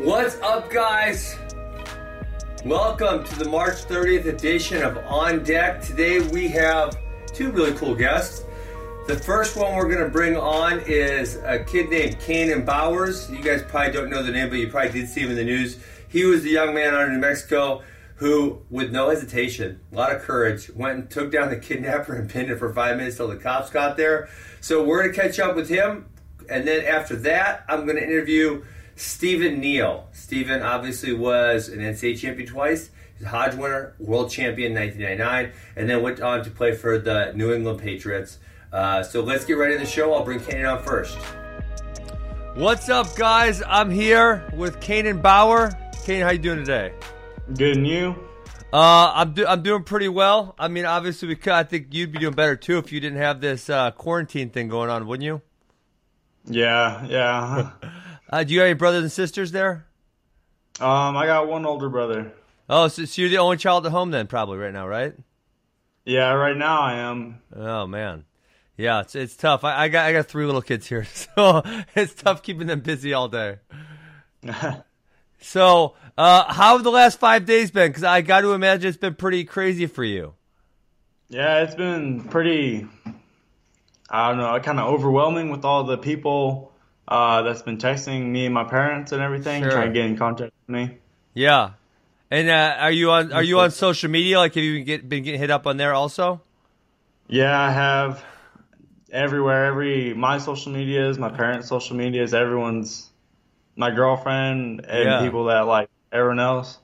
What's up, guys? Welcome to the March 30th edition of On Deck. Today we have two really cool guests. The first one we're going to bring on is a kid named Canaan Bowers. You guys probably don't know the name, but you probably did see him in the news. He was the young man out of New Mexico who, with no hesitation, a lot of courage, went and took down the kidnapper and pinned him for five minutes till the cops got there. So we're going to catch up with him. And then after that, I'm going to interview Stephen Neal. Stephen obviously was an NCAA champion twice. He's a Hodge winner, world champion 1999, and then went on to play for the New England Patriots. Uh, so let's get right into the show. I'll bring Canaan on first. What's up, guys? I'm here with Canaan Bower. Canaan, how you doing today? Good, and you? Uh, I'm do- I'm doing pretty well. I mean, obviously, we could, I think you'd be doing better too if you didn't have this uh, quarantine thing going on, wouldn't you? Yeah, yeah. Uh, do you have any brothers and sisters there? um, I got one older brother. Oh, so, so you're the only child at home then, probably right now, right? Yeah, right now I am. Oh man, yeah, it's it's tough. I, I got I got three little kids here, so it's tough keeping them busy all day. So, uh, how have the last five days been? Because I got to imagine it's been pretty crazy for you. yeah, it's been pretty. I don't know, kind of overwhelming with all the people uh, that's been texting me and my parents and everything, Sure. trying to get in contact with me. Yeah, and uh, are you on are you on social media? Like, have you been, get, been getting hit up on there also? Yeah, I have everywhere, every my social medias, my parents' social medias, everyone's my girlfriend and Yeah. people that like everyone else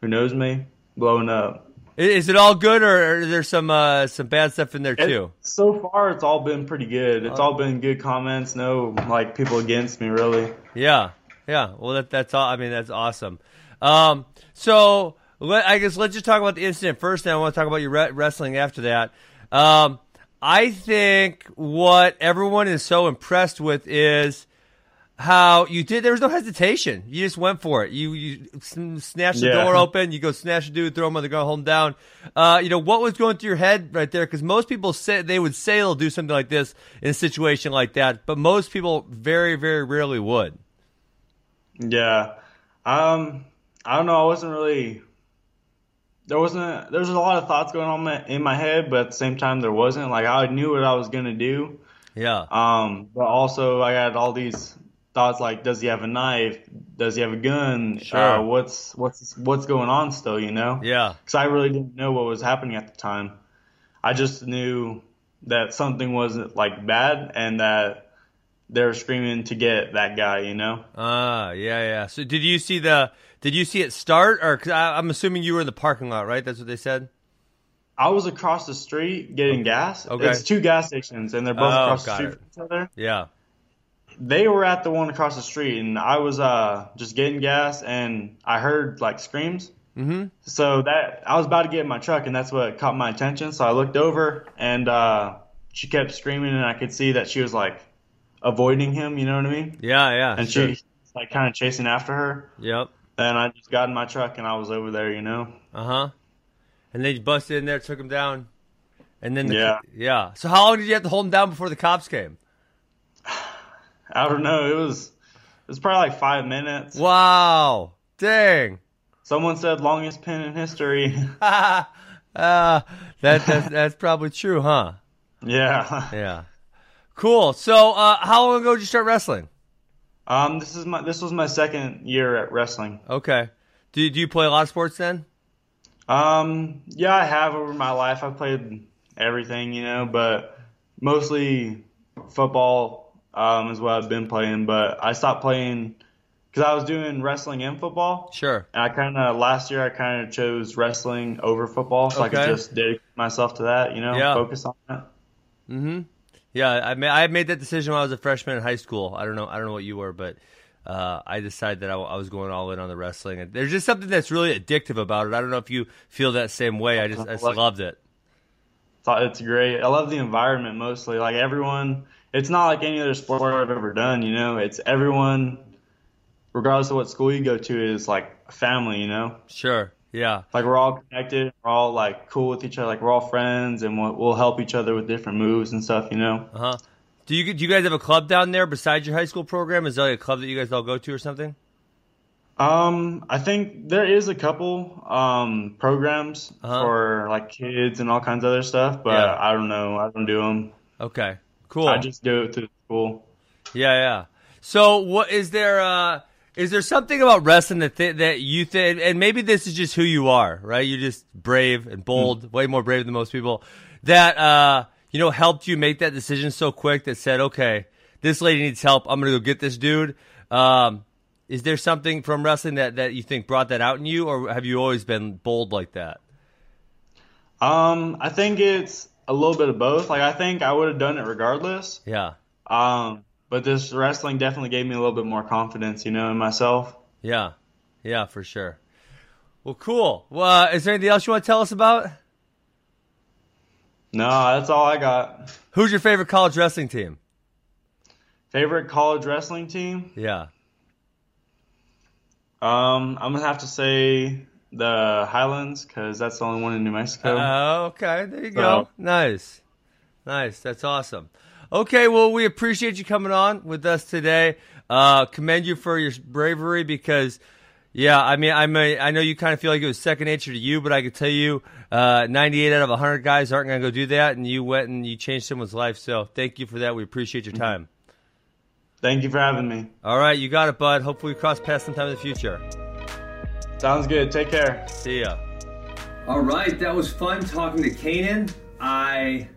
who knows me blowing up. Is it all good, or are there some uh, some bad stuff in there It- too? so far, it's all been pretty good. It's Oh. all been good comments. No like people against me really. Yeah, yeah. Well, that, that's all. I mean, that's awesome. Um, so let, I guess let's just talk about the incident first. And I want to talk about your re- wrestling after that. Um, I think what everyone is so impressed with is how you did. There was no hesitation. You just went for it. You you s- snatched the Yeah. door open. You go snatch a dude, throw him on the ground, hold him down. Uh, you know what was going through your head right there? Because most people say they would say they'll do something like this in a situation like that, but most people very very rarely would. Yeah. Um. I don't know. I wasn't really. There wasn't. A, There was a lot of thoughts going on my, in my head, but at the same time, there wasn't. Like I knew what I was gonna do. Yeah. Um. But also, I had all these thoughts like, does he have a knife? Does he have a gun? Sure. Uh, what's what's what's going on still? You know. Yeah. because I really didn't know what was happening at the time. I just knew that something wasn't like bad and that they were screaming to get that guy, you know? Ah, yeah, yeah. So did you see the? Did you see it start, or cause I, I'm assuming you were in the parking lot, right? That's what they said. I was across the street getting gas. Okay. It's two gas stations and they're both Oh, across the street it. from each other. Yeah. They were at the one across the street and I was uh just getting gas and I heard like screams. Mm-hmm. So that I was about to get in my truck and that's what caught my attention. So I looked over and uh she kept screaming and I could see that she was like avoiding him, you know what I mean? Yeah, yeah. and sure. she was, like kind of chasing after her. Yep. And I just got in my truck and I was over there, you know. Uh huh. And they busted in there, took him down, and then the, Yeah. yeah. So how long did you have to hold him down before the cops came? I don't know. It was it was probably like five minutes. Wow. Dang. Someone said longest pin in history. uh, that that's, that's probably true, huh? yeah. Yeah. Cool. So, uh, how long ago did you start wrestling? Um. This is my this was my second year at wrestling. Okay. Do, do you play a lot of sports then? Um. Yeah, I have over my life. I've played everything, you know, but mostly football um, is what I've been playing. But I stopped playing because I was doing wrestling and football. Sure. And I kind of last year I kind of chose wrestling over football, so I could just dedicate myself to that. You know, Yeah. focus on that. Mm-hmm. Yeah, I made I made that decision when I was a freshman in high school. I don't know I don't know what you were, but uh, I decided that I, I was going all in on the wrestling. And there's just something that's really addictive about it. I don't know if you feel that same way. I just I just loved it. Thought it's great. I love the environment mostly. Like everyone, it's not like any other sport I've ever done. You know, it's everyone, regardless of what school you go to, is like a family. You know, Sure. Yeah. like we're all connected. We're all like cool with each other. Like we're all friends, and we'll, we'll help each other with different moves and stuff. You know. Uh huh. Do you do you guys have a club down there besides your high school program? Is there like a club that you guys all go to or something? Um, I think there is a couple um programs Uh-huh. for like kids and all kinds of other stuff, but Yeah. I don't know. I don't do them. Okay, cool. I just do it through school. Yeah, yeah. So, what is there? Uh, is there something about wrestling that th- that you think, and maybe this is just who you are, right? You're just brave and bold, way more brave than most people. That uh, you know, helped you make that decision so quick. That said, okay, this lady needs help. I'm gonna go get this dude. Um, is there something from wrestling that that you think brought that out in you, or have you always been bold like that? Um, I think it's a little bit of both. Like I think I would have done it regardless. Yeah, Um, but this wrestling definitely gave me a little bit more confidence, you know, in myself. yeah, yeah, for sure. Well, cool. Well, uh, is there anything else you want to tell us about? No, that's all I got. Who's your favorite college wrestling team? Favorite college wrestling team? Yeah. Um, I'm gonna have to say the Highlands because that's the only one in New Mexico. Oh, okay. There you go. Nice. Nice. That's awesome. Okay, well, we appreciate you coming on with us today. Uh, commend you for your bravery because, yeah, I mean, I may, I know you kind of feel like it was second nature to you, but I could tell you, uh, 98 out of 100 guys aren't going to go do that, and you went and you changed someone's life. So thank you for that. We appreciate your time. Thank you for having me. All right, you got it, bud. Hopefully, we cross paths sometime in the future. Sounds good. Take care. See ya. All right, that was fun talking to Canaan. I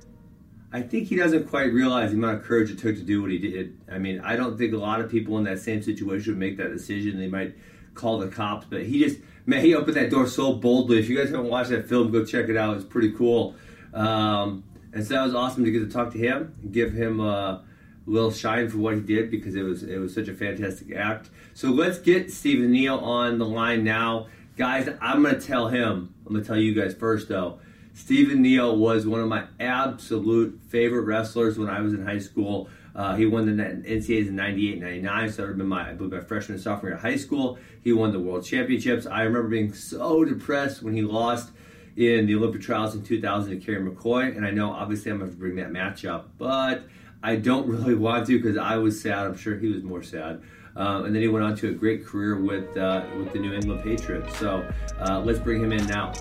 I think he doesn't quite realize the amount of courage it took to do what he did. I mean, I don't think a lot of people in that same situation would make that decision. They might call the cops, but he just man, he opened that door so boldly. If you guys haven't watched that film, go check it out. It's pretty cool. Um, and so that was awesome to get to talk to him give him a little shine for what he did because it was it was such a fantastic act. So let's get Stephen Neal on the line now. Guys, I'm gonna tell him. I'm gonna tell you guys first though. Stephen Neal was one of my absolute favorite wrestlers when I was in high school. Uh, he won the NCAAs in 98 99, so that would have been my, I believe my freshman and sophomore year of high school. He won the world championships. I remember being so depressed when he lost in the Olympic trials in 2000 to Kerry McCoy, and I know obviously I'm going to bring that match up, but I don't really want to because I was sad. I'm sure he was more sad. Um, and then he went on to a great career with uh, with the New England Patriots. So uh, let's bring him in now.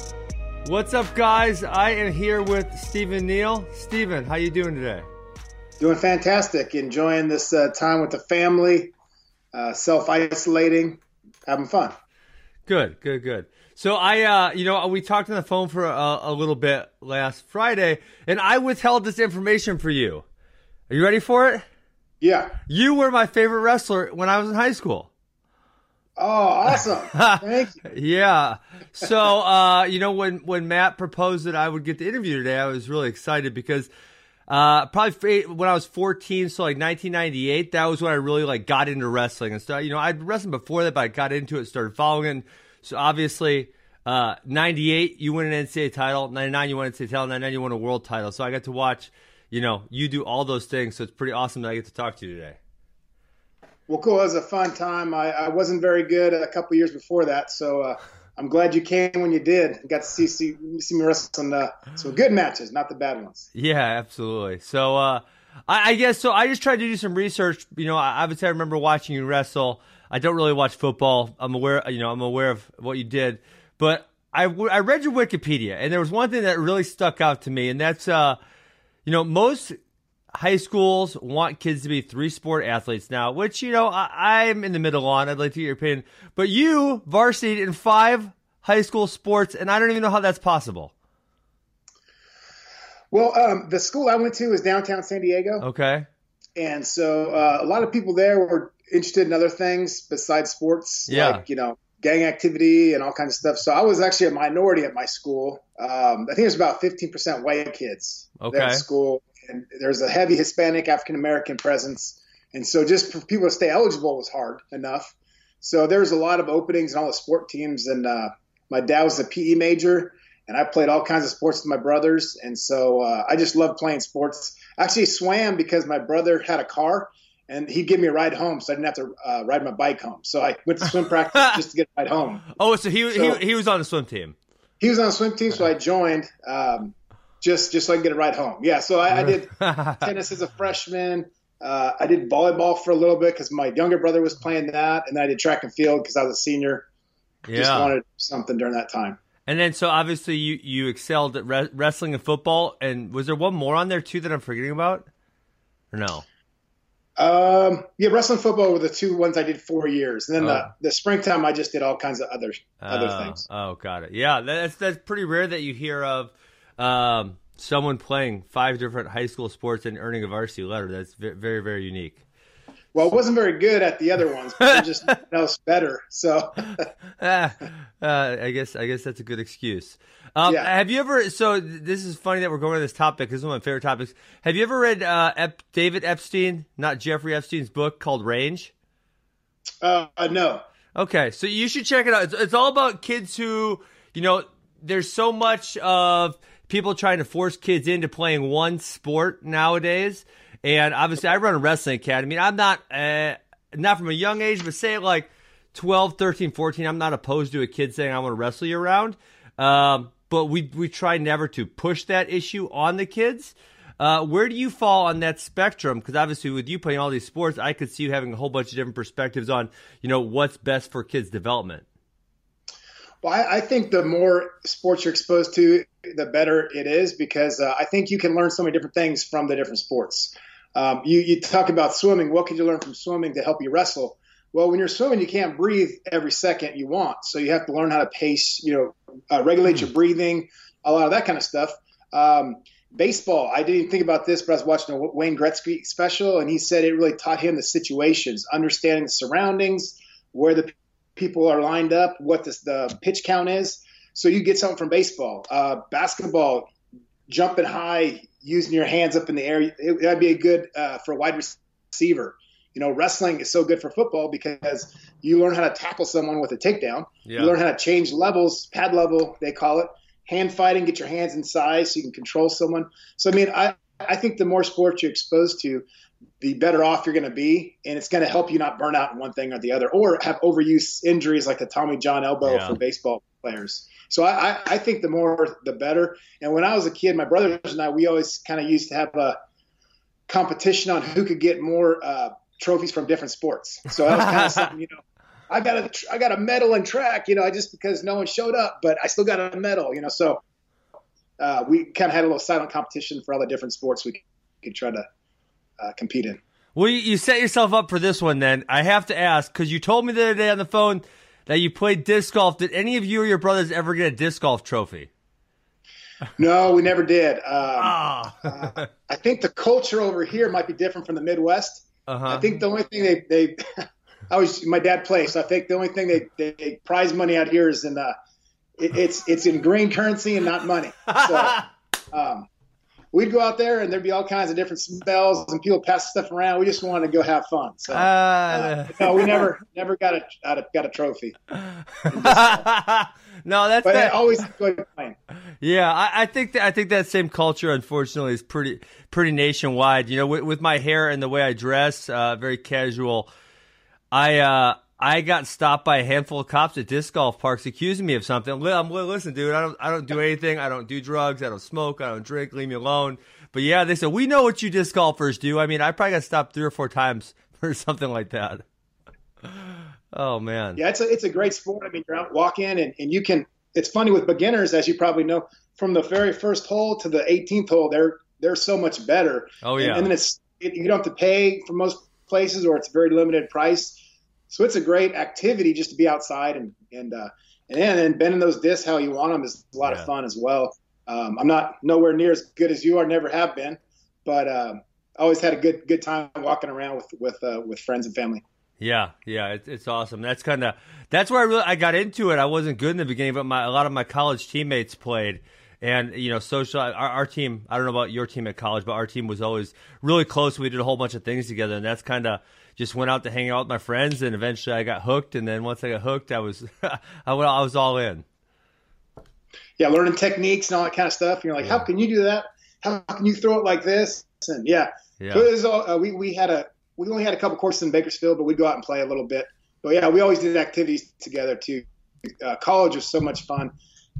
What's up, guys? I am here with Stephen Neal. Stephen, how you doing today? Doing fantastic. Enjoying this uh, time with the family, uh, self isolating, having fun. Good, good, good. So I, uh, you know, we talked on the phone for a, a little bit last Friday, and I withheld this information for you. Are you ready for it? Yeah. You were my favorite wrestler when I was in high school. Oh, awesome. Thank you. Yeah. So, uh, you know, when, when Matt proposed that I would get the interview today, I was really excited because, uh, probably when I was 14, so like 1998, that was when I really like got into wrestling and stuff. You know, I'd wrestled before that, but I got into it, started following it. So obviously, uh, 98, you win an NCAA title. 99, you won an NCAA title. 99, you won a world title. So I got to watch, you know, you do all those things. So it's pretty awesome that I get to talk to you today. Well, cool. It was a fun time. I, I wasn't very good a couple years before that, so uh, I'm glad you came when you did. Got to see see, see me wrestle some, uh, some good matches, not the bad ones. Yeah, absolutely. So, uh, I, I guess so. I just tried to do some research. You know, I, obviously, I remember watching you wrestle. I don't really watch football. I'm aware, you know, I'm aware of what you did, but I, I read your Wikipedia, and there was one thing that really stuck out to me, and that's, uh, you know, most high schools want kids to be three sport athletes now, which, you know, I, I'm in the middle on. I'd like to get your opinion. But you varsity in five high school sports, and I don't even know how that's possible. Well, um, the school I went to is downtown San Diego, Okay. and so uh, a lot of people there were interested in other things besides sports, Yeah. like you know, gang activity and all kinds of stuff. So I was actually a minority at my school. Um, I think it was about 15% white kids there Okay. at school, and there's a heavy Hispanic African American presence, and so just for people to stay eligible was hard enough. So there was a lot of openings in all the sport teams, and uh, my dad was a PE major, and I played all kinds of sports with my brothers, and so uh, I just loved playing sports. I actually swam because my brother had a car, and he'd give me a ride home, so I didn't have to uh, ride my bike home. So I went to swim practice just to get a ride home. Oh, so he So- he, he was on the swim team. He was on swim team, so I joined um, just just so I could get a ride home. Yeah, so I, I did tennis as a freshman, Uh, I did volleyball for a little bit because my younger brother was playing that, and then I did track and field because I was a senior. Yeah. Just wanted something during that time. And then, so obviously, you you excelled at re- wrestling and football. And was there one more on there too that I'm forgetting about, or no? Um, yeah, wrestling football were the two ones I did four years, and then oh. the the springtime I just did all kinds of other other oh, things. Oh, got it. Yeah, that's that's pretty rare that you hear of um, someone playing five different high school sports and earning a varsity letter. That's very very unique. Well, it wasn't very good at the other ones, but just else better. So, uh, I guess I guess that's a good excuse. Um, yeah. Have you ever? So this is funny that we're going to this topic. This is one of my favorite topics. Have you ever read uh, Ep- David Epstein, not Jeffrey Epstein's book called Range? Uh, no. Okay, so you should check it out. It's, it's all about kids who, you know, there's so much of people trying to force kids into playing one sport nowadays and obviously, I run a wrestling academy. I'm not uh, not from a young age, but say like 12, 13, 14. I'm not opposed to a kid saying I want to wrestle you around. Um, but we we try never to push that issue on the kids. Uh, where do you fall on that spectrum? Because obviously, with you playing all these sports, I could see you having a whole bunch of different perspectives on, you know, what's best for kids' development. Well, I, I think the more sports you're exposed to, the better it is because uh, I think you can learn so many different things from the different sports. Um, you, you talk about swimming. What could you learn from swimming to help you wrestle? Well, when you're swimming, you can't breathe every second you want. So you have to learn how to pace, you know, uh, regulate your hmm. breathing, a lot of that kind of stuff. Um, baseball, I didn't even think about this, but I was watching a Wayne Gretzky special, and he said it really taught him the situations, understanding the surroundings, where the people are lined up, what the, the pitch count is. So you get something from baseball. Uh, basketball, jumping high, using your hands up in the air. It, that'd be a good uh, for a wide receiver. You know, wrestling is so good for football because you learn how to tackle someone with a takedown. Yeah. You learn how to change levels, pad level, they call it. Hand fighting, get your hands in size so you can control someone. So, I mean, I, I think the more sports you're exposed to, the better off you're going to be. And it's going to help you not burn out in one thing or the other or have overuse injuries like the Tommy John elbow yeah. for baseball players. So I, I think the more the better. And when I was a kid, my brothers and I, we always kind of used to have a competition on who could get more uh, trophies from different sports. So that was kind of something, you know. I got a I got a medal in track, you know, just because no one showed up, but I still got a medal, you know. So uh, we kind of had a little silent competition for all the different sports we could try to uh, compete in. Well, you set yourself up for this one. Then I have to ask because you told me the other day on the phone that you played disc golf. Did any of you or your brothers ever get a disc golf trophy? No, we never did. Um, oh. uh, I think the culture over here might be different from the Midwest. Uh-huh. I think the only thing they they I was my dad plays. So I think the only thing they, they prize money out here is in the it, it's it's in green currency and not money. So um, we'd go out there and there'd be all kinds of different smells and people pass stuff around. We just wanted to go have fun. So uh, uh, no, we never never got a got a trophy. no, that's but that. I always enjoyed playing. Yeah, I, I, think that I think that same culture, unfortunately, is pretty pretty nationwide. You know, with, with my hair and the way I dress, uh, very casual. I uh, I got stopped by a handful of cops at disc golf parks accusing me of something. I'm, listen, dude, I don't, I don't do anything. I don't do drugs. I don't smoke. I don't drink. Leave me alone. But yeah, they said we know what you disc golfers do. I mean, I probably got stopped three or four times for something like that. Oh man. Yeah, it's a it's a great sport. I mean, you're out walk in and, and you can. It's funny with beginners, as you probably know, from the very first hole to the 18th hole, they're they're so much better. Oh yeah. And, and then it's it, you don't have to pay for most places, or it's a very limited price so it's a great activity just to be outside and and uh, and then bending those discs how you want them is a lot yeah. of fun as well. Um, I'm not nowhere near as good as you are, never have been, but uh, always had a good good time walking around with with uh, with friends and family. Yeah, yeah, it, it's awesome. That's kind of that's where I really I got into it. I wasn't good in the beginning, but my a lot of my college teammates played, and you know, social. Our, our team. I don't know about your team at college, but our team was always really close. We did a whole bunch of things together, and that's kind of just went out to hang out with my friends, and eventually I got hooked. And then once I got hooked, I was I, went, I was all in. Yeah, learning techniques and all that kind of stuff. And you're like, yeah. how can you do that? How can you throw it like this? And yeah, yeah. So all, uh, we we had a we only had a couple courses in Bakersfield, but we'd go out and play a little bit. But yeah, we always did activities together too. Uh, college was so much fun.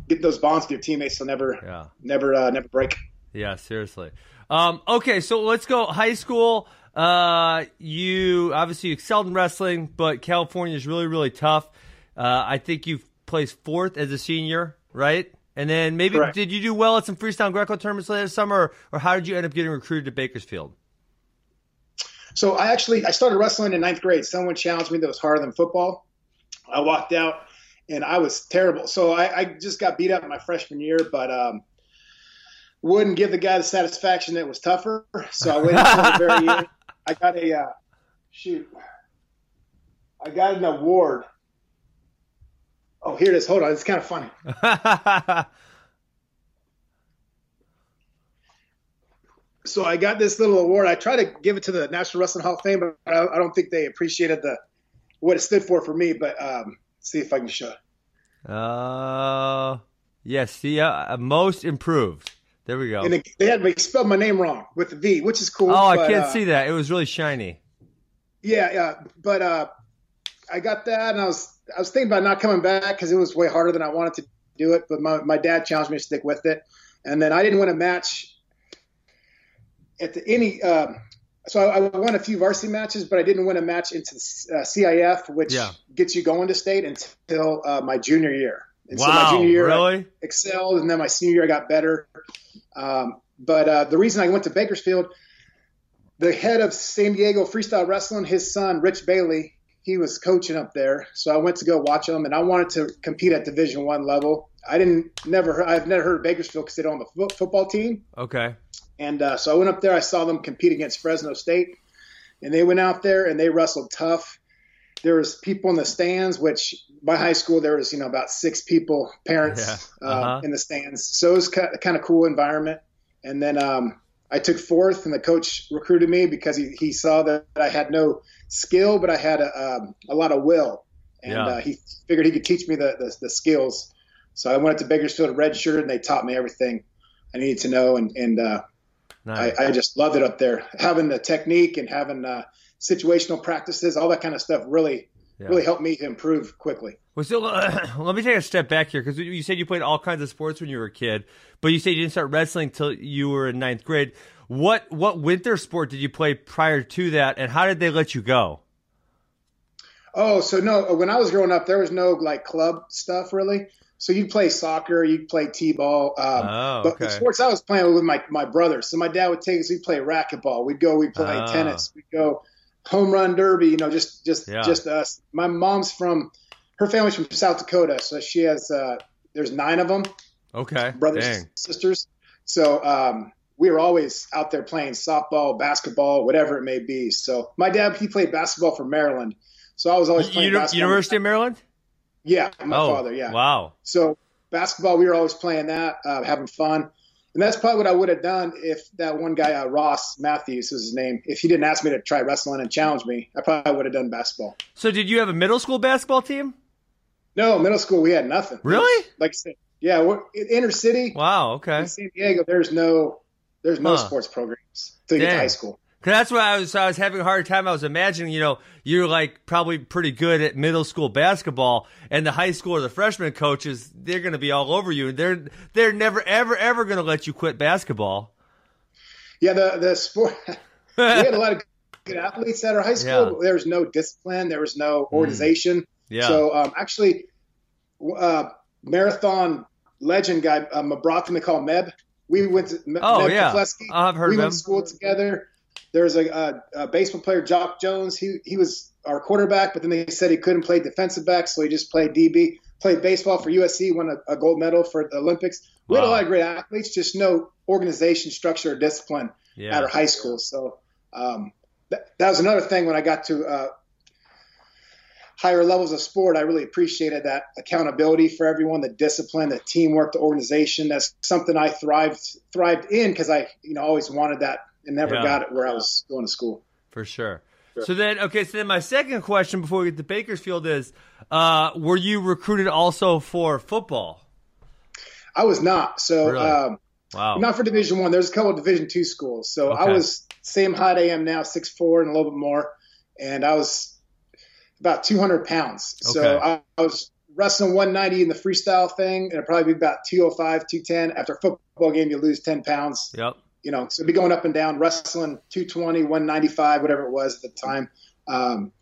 Get those bonds with your teammates they'll never, yeah. never, uh, never break. Yeah, seriously. Um, okay, so let's go high school. Uh, you obviously excelled in wrestling, but California is really, really tough. Uh, I think you've placed fourth as a senior, right? And then maybe Correct. did you do well at some freestyle Greco tournaments later this summer, or, or how did you end up getting recruited to Bakersfield? So I actually I started wrestling in ninth grade. Someone challenged me that was harder than football. I walked out and I was terrible. So I, I just got beat up my freshman year, but um, wouldn't give the guy the satisfaction that it was tougher. So I waited until the very end. I got a uh, shoot. I got an award. Oh, here it is. Hold on, it's kind of funny. So I got this little award. I tried to give it to the National Wrestling Hall of Fame, but I, I don't think they appreciated the what it stood for for me. But um, see if I can show it. Uh, yes, the uh, most improved. There we go. And it, they had me spelled my name wrong with the V, which is cool. oh, I but, can't uh, see that. It was really shiny. Yeah, yeah. But uh, I got that, and I was I was thinking about not coming back because it was way harder than I wanted to do it. But my my dad challenged me to stick with it, and then I didn't win a match at the any. Um, so I, I won a few varsity matches, but I didn't win a match into the uh, CIF, which Yeah. gets you going to state until uh, my junior year. And so wow, my junior year, I really? excelled, and then my senior year I got better. Um, but uh, the reason I went to Bakersfield, the head of San Diego Freestyle Wrestling, his son Rich Bailey, he was coaching up there, so I went to go watch him, and I wanted to compete at Division One level. I didn't never I've never heard of Bakersfield because they don't have a fo- football team, Okay. and uh, so I went up there. I saw them compete against Fresno State, and they went out there and they wrestled tough. There was people in the stands, which by high school there was you know about six people, parents Yeah. uh, Uh-huh. in the stands. So it was kind of, kind of cool environment. And then um, I took fourth, and the coach recruited me because he, he saw that I had no skill, but I had a, um, a lot of will, and Yeah. uh, he figured he could teach me the, the, the skills. So I went up to Bakersfield redshirt, and they taught me everything I needed to know, and and uh, Nice. I, I just loved it up there. Having the technique and having uh, situational practices, all that kind of stuff, really Yeah. really helped me to improve quickly. Well, so uh, let me take a step back here because you said you played all kinds of sports when you were a kid, but you said you didn't start wrestling until you were in ninth grade. What what winter sport did you play prior to that, and how did they let you go? Oh, so no, when I was growing up, there was no like club stuff really. So you'd play soccer, you'd play t-ball. Um, Oh, But the okay. sports I was playing with my, my brothers. So my dad would take us, we'd play racquetball. We'd go, we'd play Ah. tennis. We'd go home run derby, you know, just, just, Yeah. just us. My mom's from, her family's from South Dakota. So she has, uh, there's nine of them, Okay, brothers, Dang. sisters. So um, we were always out there playing softball, basketball, whatever it may be. So my dad, he played basketball for Maryland. So I was always playing basketball. University of Maryland. Yeah, my oh, father. Yeah. Wow. So basketball, we were always playing that, uh, having fun. And that's probably what I would have done if that one guy, uh, Ross Matthews was his name, if he didn't ask me to try wrestling and challenge me, I probably would have done basketball. So did you have a middle school basketball team? No, middle school, we had nothing. Really? Like I said, yeah, we're, inner city, Wow. Okay. in San Diego, there's no, there's no Huh. sports programs until you get to high school. Cause that's what I was. I was having a hard time. I was imagining, you know, you're like probably pretty good at middle school basketball, and the high school or the freshman coaches, they're going to be all over you, and they're they're never ever ever going to let you quit basketball. Yeah, the, the sport, we had a lot of good athletes at our high school. Yeah. There was no discipline, there was no organization. Yeah. So um, actually, uh, marathon legend guy uh, Mebrahtom, they call Meb. We went to Me- Oh, Meb yeah. Keflezighi. I've heard we went to school together. There's a, a, a baseball player, Jacque Jones. He he was our quarterback, but then they said he couldn't play defensive back, so he just played DB. Played baseball for USC, won a, a gold medal for the Olympics. We had a lot of great athletes, just no organization, structure, or discipline yeah. at our high school. So um, that, that was another thing when I got to uh, higher levels of sport. I really appreciated that accountability for everyone, the discipline, the teamwork, the organization. That's something I thrived thrived in because I you know always wanted that and never Yeah. got it where I was going to school. For sure. So then, okay. So then, my second question before we get to Bakersfield is: uh, Were you recruited also for football? I was not so. Really? Um, Wow. Not for Division One. There's a couple of Division Two schools. So I was same height I am now, six four and a little bit more, and I was about 200 pounds. So I, I was wrestling 190 in the freestyle thing, and it'd probably be about 205, 210. After a football game, you lose 10 pounds, Yep. You know, so be going up and down, wrestling 220, 195, whatever it was at the time. Um,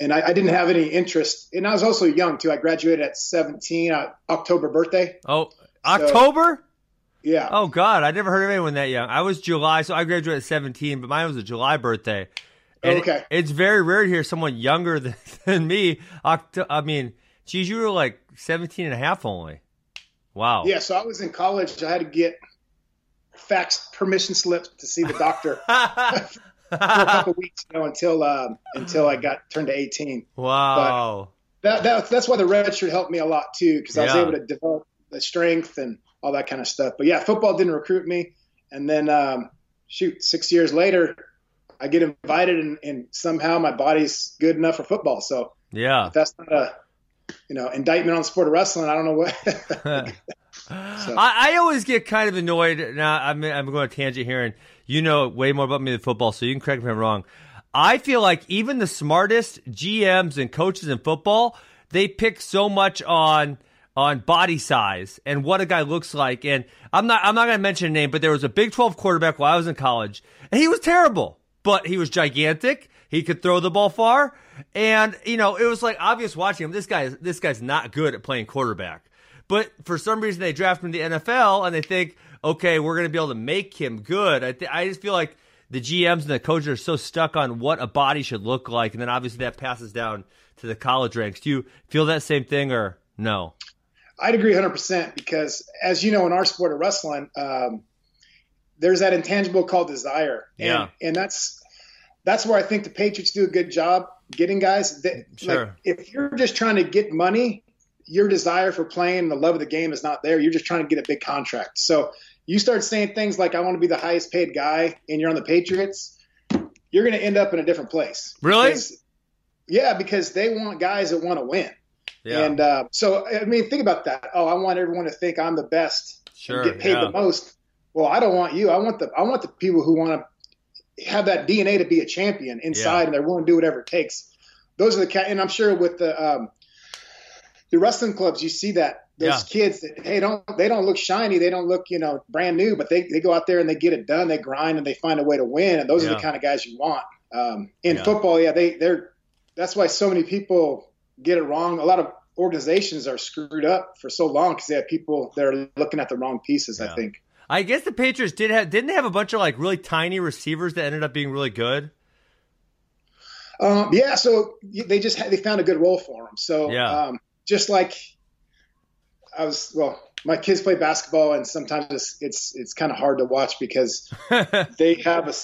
and I, I, didn't have any interest. And I was also young too. I graduated at 17, uh, October birthday. Oh, October? So, yeah. Oh God, I never heard of anyone that young. I was July, so I graduated at 17, but mine was a July birthday. And okay. It, it's very rare to hear someone younger than, than me. Octo- I mean, geez, you were like 17 and a half only. Wow. Yeah, so I was in college. I had to get fax permission slips to see the doctor for a couple weeks, you know, until um, until I got turned to 18. Wow. But that, that that's why the red shirt helped me a lot too, because I was yeah. able to develop the strength and all that kind of stuff. But yeah, football didn't recruit me, and then um, shoot, six years later, I get invited, and, and somehow my body's good enough for football. So yeah, that's not a you know indictment on the sport of wrestling. I don't know what. I, I, always get kind of annoyed. Now I'm I'm going to tangent here, and you know way more about me than football, so you can correct me if I'm wrong. I feel like even the smartest GMs and coaches in football, they pick so much on on body size and what a guy looks like. And I'm not I'm not going to mention a name, but there was a Big 12 quarterback while I was in college, and he was terrible, but he was gigantic. He could throw the ball far, and you know it was like obvious watching him. This guy this guy's not good at playing quarterback. But for some reason, they draft him to the NFL and they think, okay, we're going to be able to make him good. I, th- I just feel like the GMs and the coaches are so stuck on what a body should look like. And then obviously that passes down to the college ranks. Do you feel that same thing or no? I'd agree 100% because, as you know, in our sport of wrestling, um, there's that intangible called desire. And, yeah. And that's that's where I think the Patriots do a good job getting guys. That, sure. Like, if you're just trying to get money, your desire for playing, the love of the game is not there. You're just trying to get a big contract. So you start saying things like, I want to be the highest paid guy, and you're on the Patriots, you're going to end up in a different place. Really? Because, yeah, because they want guys that want to win. Yeah. And uh, so, I mean, think about that. Oh, I want everyone to think I'm the best. Sure. get paid yeah. the most. Well, I don't want you. I want the I want the people who want to have that DNA to be a champion inside, Yeah. and they're willing to do whatever it takes. Those are the and I'm sure with the um, the wrestling clubs, you see that those Yeah. kids that hey don't they don't look shiny, they don't look you know brand new, but they they go out there and they get it done, they grind and they find a way to win, and those are the kind of guys you want. Um, in Yeah. football, yeah, they they're that's why so many people get it wrong. A lot of organizations are screwed up for so long because they have people that are looking at the wrong pieces. Yeah. I think. I guess the Patriots did have didn't they have a bunch of like really tiny receivers that ended up being really good. Um, yeah, so they just had, they found a good role for him. So Yeah. um, just like I was, well, my kids play basketball, and sometimes it's it's, it's kind of hard to watch because they have a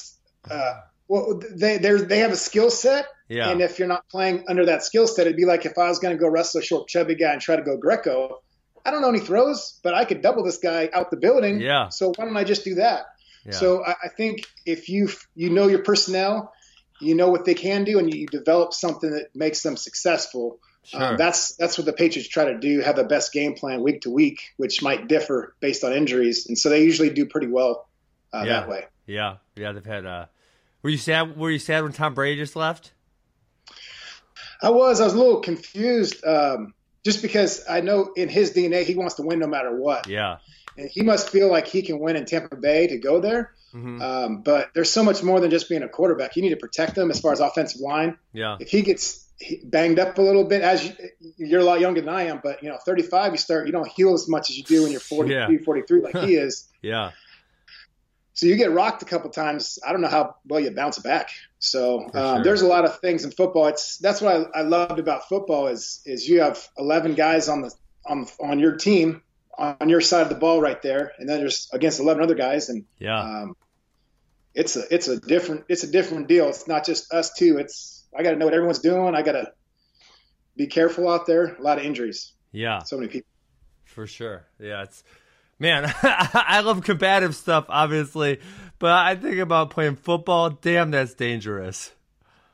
uh, well they they they have a skill set, Yeah. and if you're not playing under that skill set, it'd be like if I was going to go wrestle a short chubby guy and try to go Greco. I don't know any throws, but I could double this guy out the building. Yeah. So why don't I just do that? Yeah. So I, I think if you you know your personnel, you know what they can do, and you, develop something that makes them successful. Sure. Um, that's that's what the Patriots try to do. Have the best game plan week to week, which might differ based on injuries, and so they usually do pretty well uh, Yeah. that way. yeah. Yeah. They've had. Uh, were you sad? Were you sad when Tom Brady just left? I was I was a little confused, um, just because I know in his DNA he wants to win no matter what, Yeah. and he must feel like he can win in Tampa Bay to go there. Mhm. Um, but there's so much more than just being a quarterback. You need to protect them as far as offensive line. Yeah. if he gets banged up a little bit, as you, you're a lot younger than I am, but you know, 35, you start, you don't heal as much as you do when you're 42, Yeah. 43, like he is. Yeah. So you get rocked a couple times. I don't know how well you bounce back. So um, sure. there's a lot of things in football. It's that's what I, I loved about football is is you have 11 guys on the on on your team on your side of the ball right there, and then there's against 11 other guys, and Yeah. um, it's a it's a different it's a different deal. It's not just us two. It's I got to know what everyone's doing. I got to be careful out there. A lot of injuries. yeah. So many people. For sure. Yeah, it's man, I love combative stuff, obviously, but I think about playing football. Damn, that's dangerous.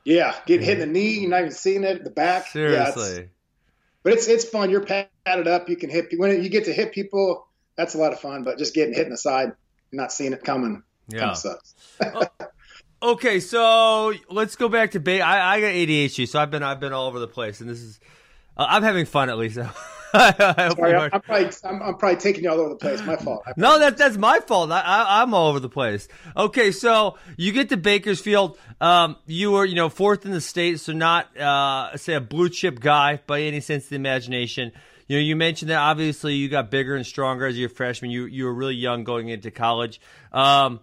Yeah, getting hit in the knee. You're not even seeing it. The back. Yeah, it's- Seriously. but it's it's fun. You're padded up. You can hit when you get to hit people. That's a lot of fun. But just getting hit in the side, not seeing it coming, kind Yeah. of sucks. Okay, so let's go back to ba- I, I got ADHD, so I've been I've been all over the place, and this is uh, I'm having fun at least. Sorry, I'm, I'm, probably I'm, I'm, probably taking you all over the place. My fault. no, that that's my fault. I, I, am all over the place. Okay, so you get to Bakersfield. Um, you were you know fourth in the state, so not uh, say a blue chip guy by any sense of the imagination. You know, you mentioned that obviously you got bigger and stronger as your freshman. You you were really young going into college. Um,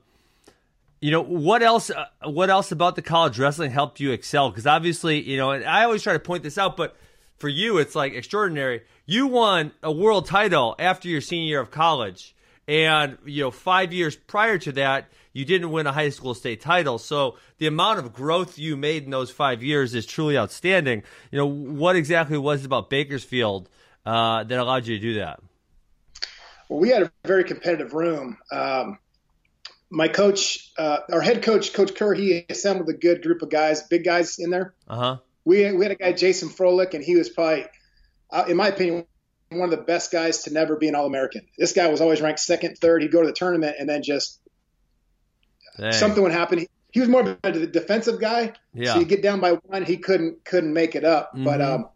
you know what else? Uh, what else about the college wrestling helped you excel? Because obviously, you know, and I always try to point this out, but for you, it's like extraordinary. You won a world title after your senior year of college, and you know, five years prior to that, you didn't win a high school state title. So the amount of growth you made in those five years is truly outstanding. You know, what exactly was it about Bakersfield uh, that allowed you to do that? Well, we had a very competitive room. Um, my coach, uh, our head coach, Coach Kerr, he assembled a good group of guys, big guys in there. Uh huh. We we had a guy, Jason Froelich, and he was probably, uh, in my opinion, one of the best guys to never be an All American. This guy was always ranked second, third. He'd go to the tournament and then just Dang. something would happen. He, he, was more of a defensive guy. Yeah. So you get down by one, he couldn't couldn't make it up. Mm-hmm. But um,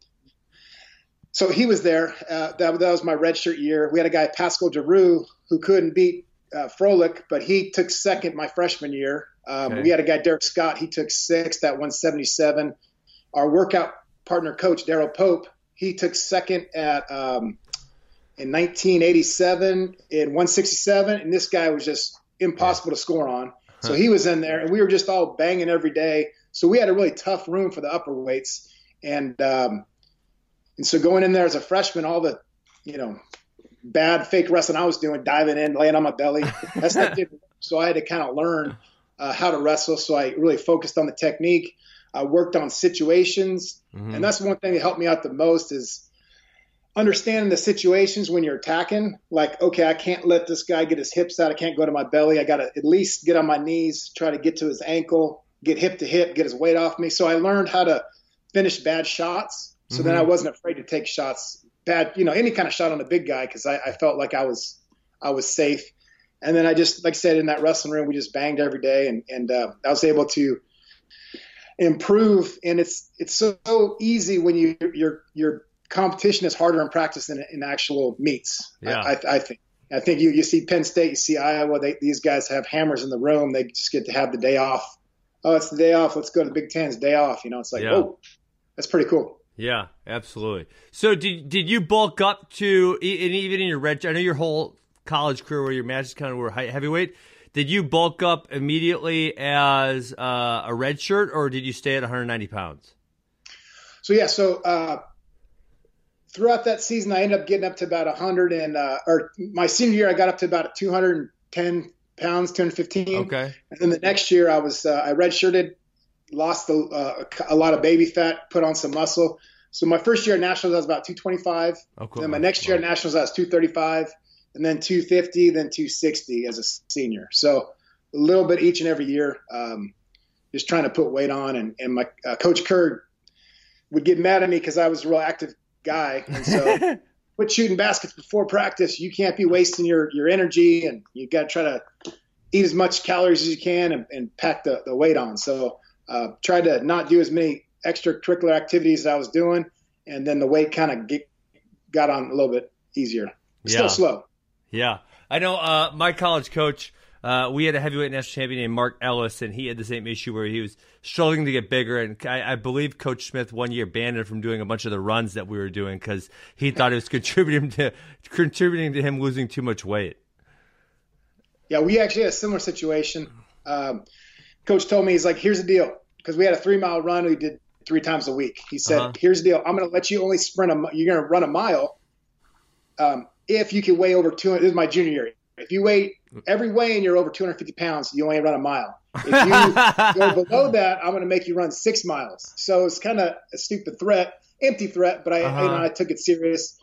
so he was there. Uh, that, that was my redshirt year. We had a guy, Pascal Giroux, who couldn't beat uh, Froelich, but he took second my freshman year. Um, okay. We had a guy, Derek Scott, he took sixth at 177. Our workout partner coach, Daryl Pope, he took second at um, in 1987 in 167, and this guy was just impossible to score on. So he was in there, and we were just all banging every day. So we had a really tough room for the upper weights, and um, and so going in there as a freshman, all the you know bad fake wrestling I was doing, diving in, laying on my belly. That's not good. So I had to kind of learn uh, how to wrestle. So I really focused on the technique. I worked on situations, mm-hmm. and that's one thing that helped me out the most is understanding the situations when you're attacking. Like, okay, I can't let this guy get his hips out. I can't go to my belly. I got to at least get on my knees, try to get to his ankle, get hip to hip, get his weight off me. So I learned how to finish bad shots. So mm-hmm. then I wasn't afraid to take shots bad, you know, any kind of shot on a big guy because I, I, felt like I was I was safe. And then I just, like I said, in that wrestling room, we just banged every day, and and uh, I was able to improve. And it's it's so easy when you your your competition is harder in practice than in actual meets. Yeah. I, I, I think. I think you, you see Penn State, you see Iowa. They, these guys have hammers in the room. They just get to have the day off. Oh, it's the day off. Let's go to the Big Ten. It's day off. You know, it's like, yeah. oh, that's pretty cool. Yeah, absolutely. So did did you bulk up to and even in your red? I know your whole college career where your matches kind of were heavyweight. Did you bulk up immediately as uh, a red shirt, or did you stay at 190 pounds? So yeah, so uh, throughout that season, I ended up getting up to about 100 and uh, or my senior year, I got up to about 210 pounds, 215. Okay. And then the next year, I was uh, I redshirted lost a, uh, a lot of baby fat, put on some muscle. So my first year at Nationals, I was about 225. Oh, cool. Then my next year at Nationals, I was 235, and then 250, then 260 as a senior. So a little bit each and every year, um, just trying to put weight on. And, and my uh, coach Kerr would get mad at me because I was a real active guy. And so quit shooting baskets before practice. You can't be wasting your, your energy, and you got to try to eat as much calories as you can and, and pack the, the weight on. So uh, tried to not do as many extracurricular activities as I was doing, and then the weight kind of got on a little bit easier. Still yeah. slow. Yeah, I know. Uh, my college coach. Uh, we had a heavyweight national champion named Mark Ellis, and he had the same issue where he was struggling to get bigger. And I, I believe Coach Smith one year banned him from doing a bunch of the runs that we were doing because he thought it was contributing to contributing to him losing too much weight. Yeah, we actually had a similar situation. Um, coach told me he's like, here's the deal, because we had a three mile run we did three times a week. He said, uh-huh. here's the deal, I'm going to let you only sprint a, you're going to run a mile, um, if you can weigh over 200. This is my junior year. If you weigh every weigh and you're over 250 pounds, you only run a mile. If you go below that, I'm going to make you run six miles. So it's kind of a stupid threat, empty threat, but I, uh-huh. you know, I took it serious.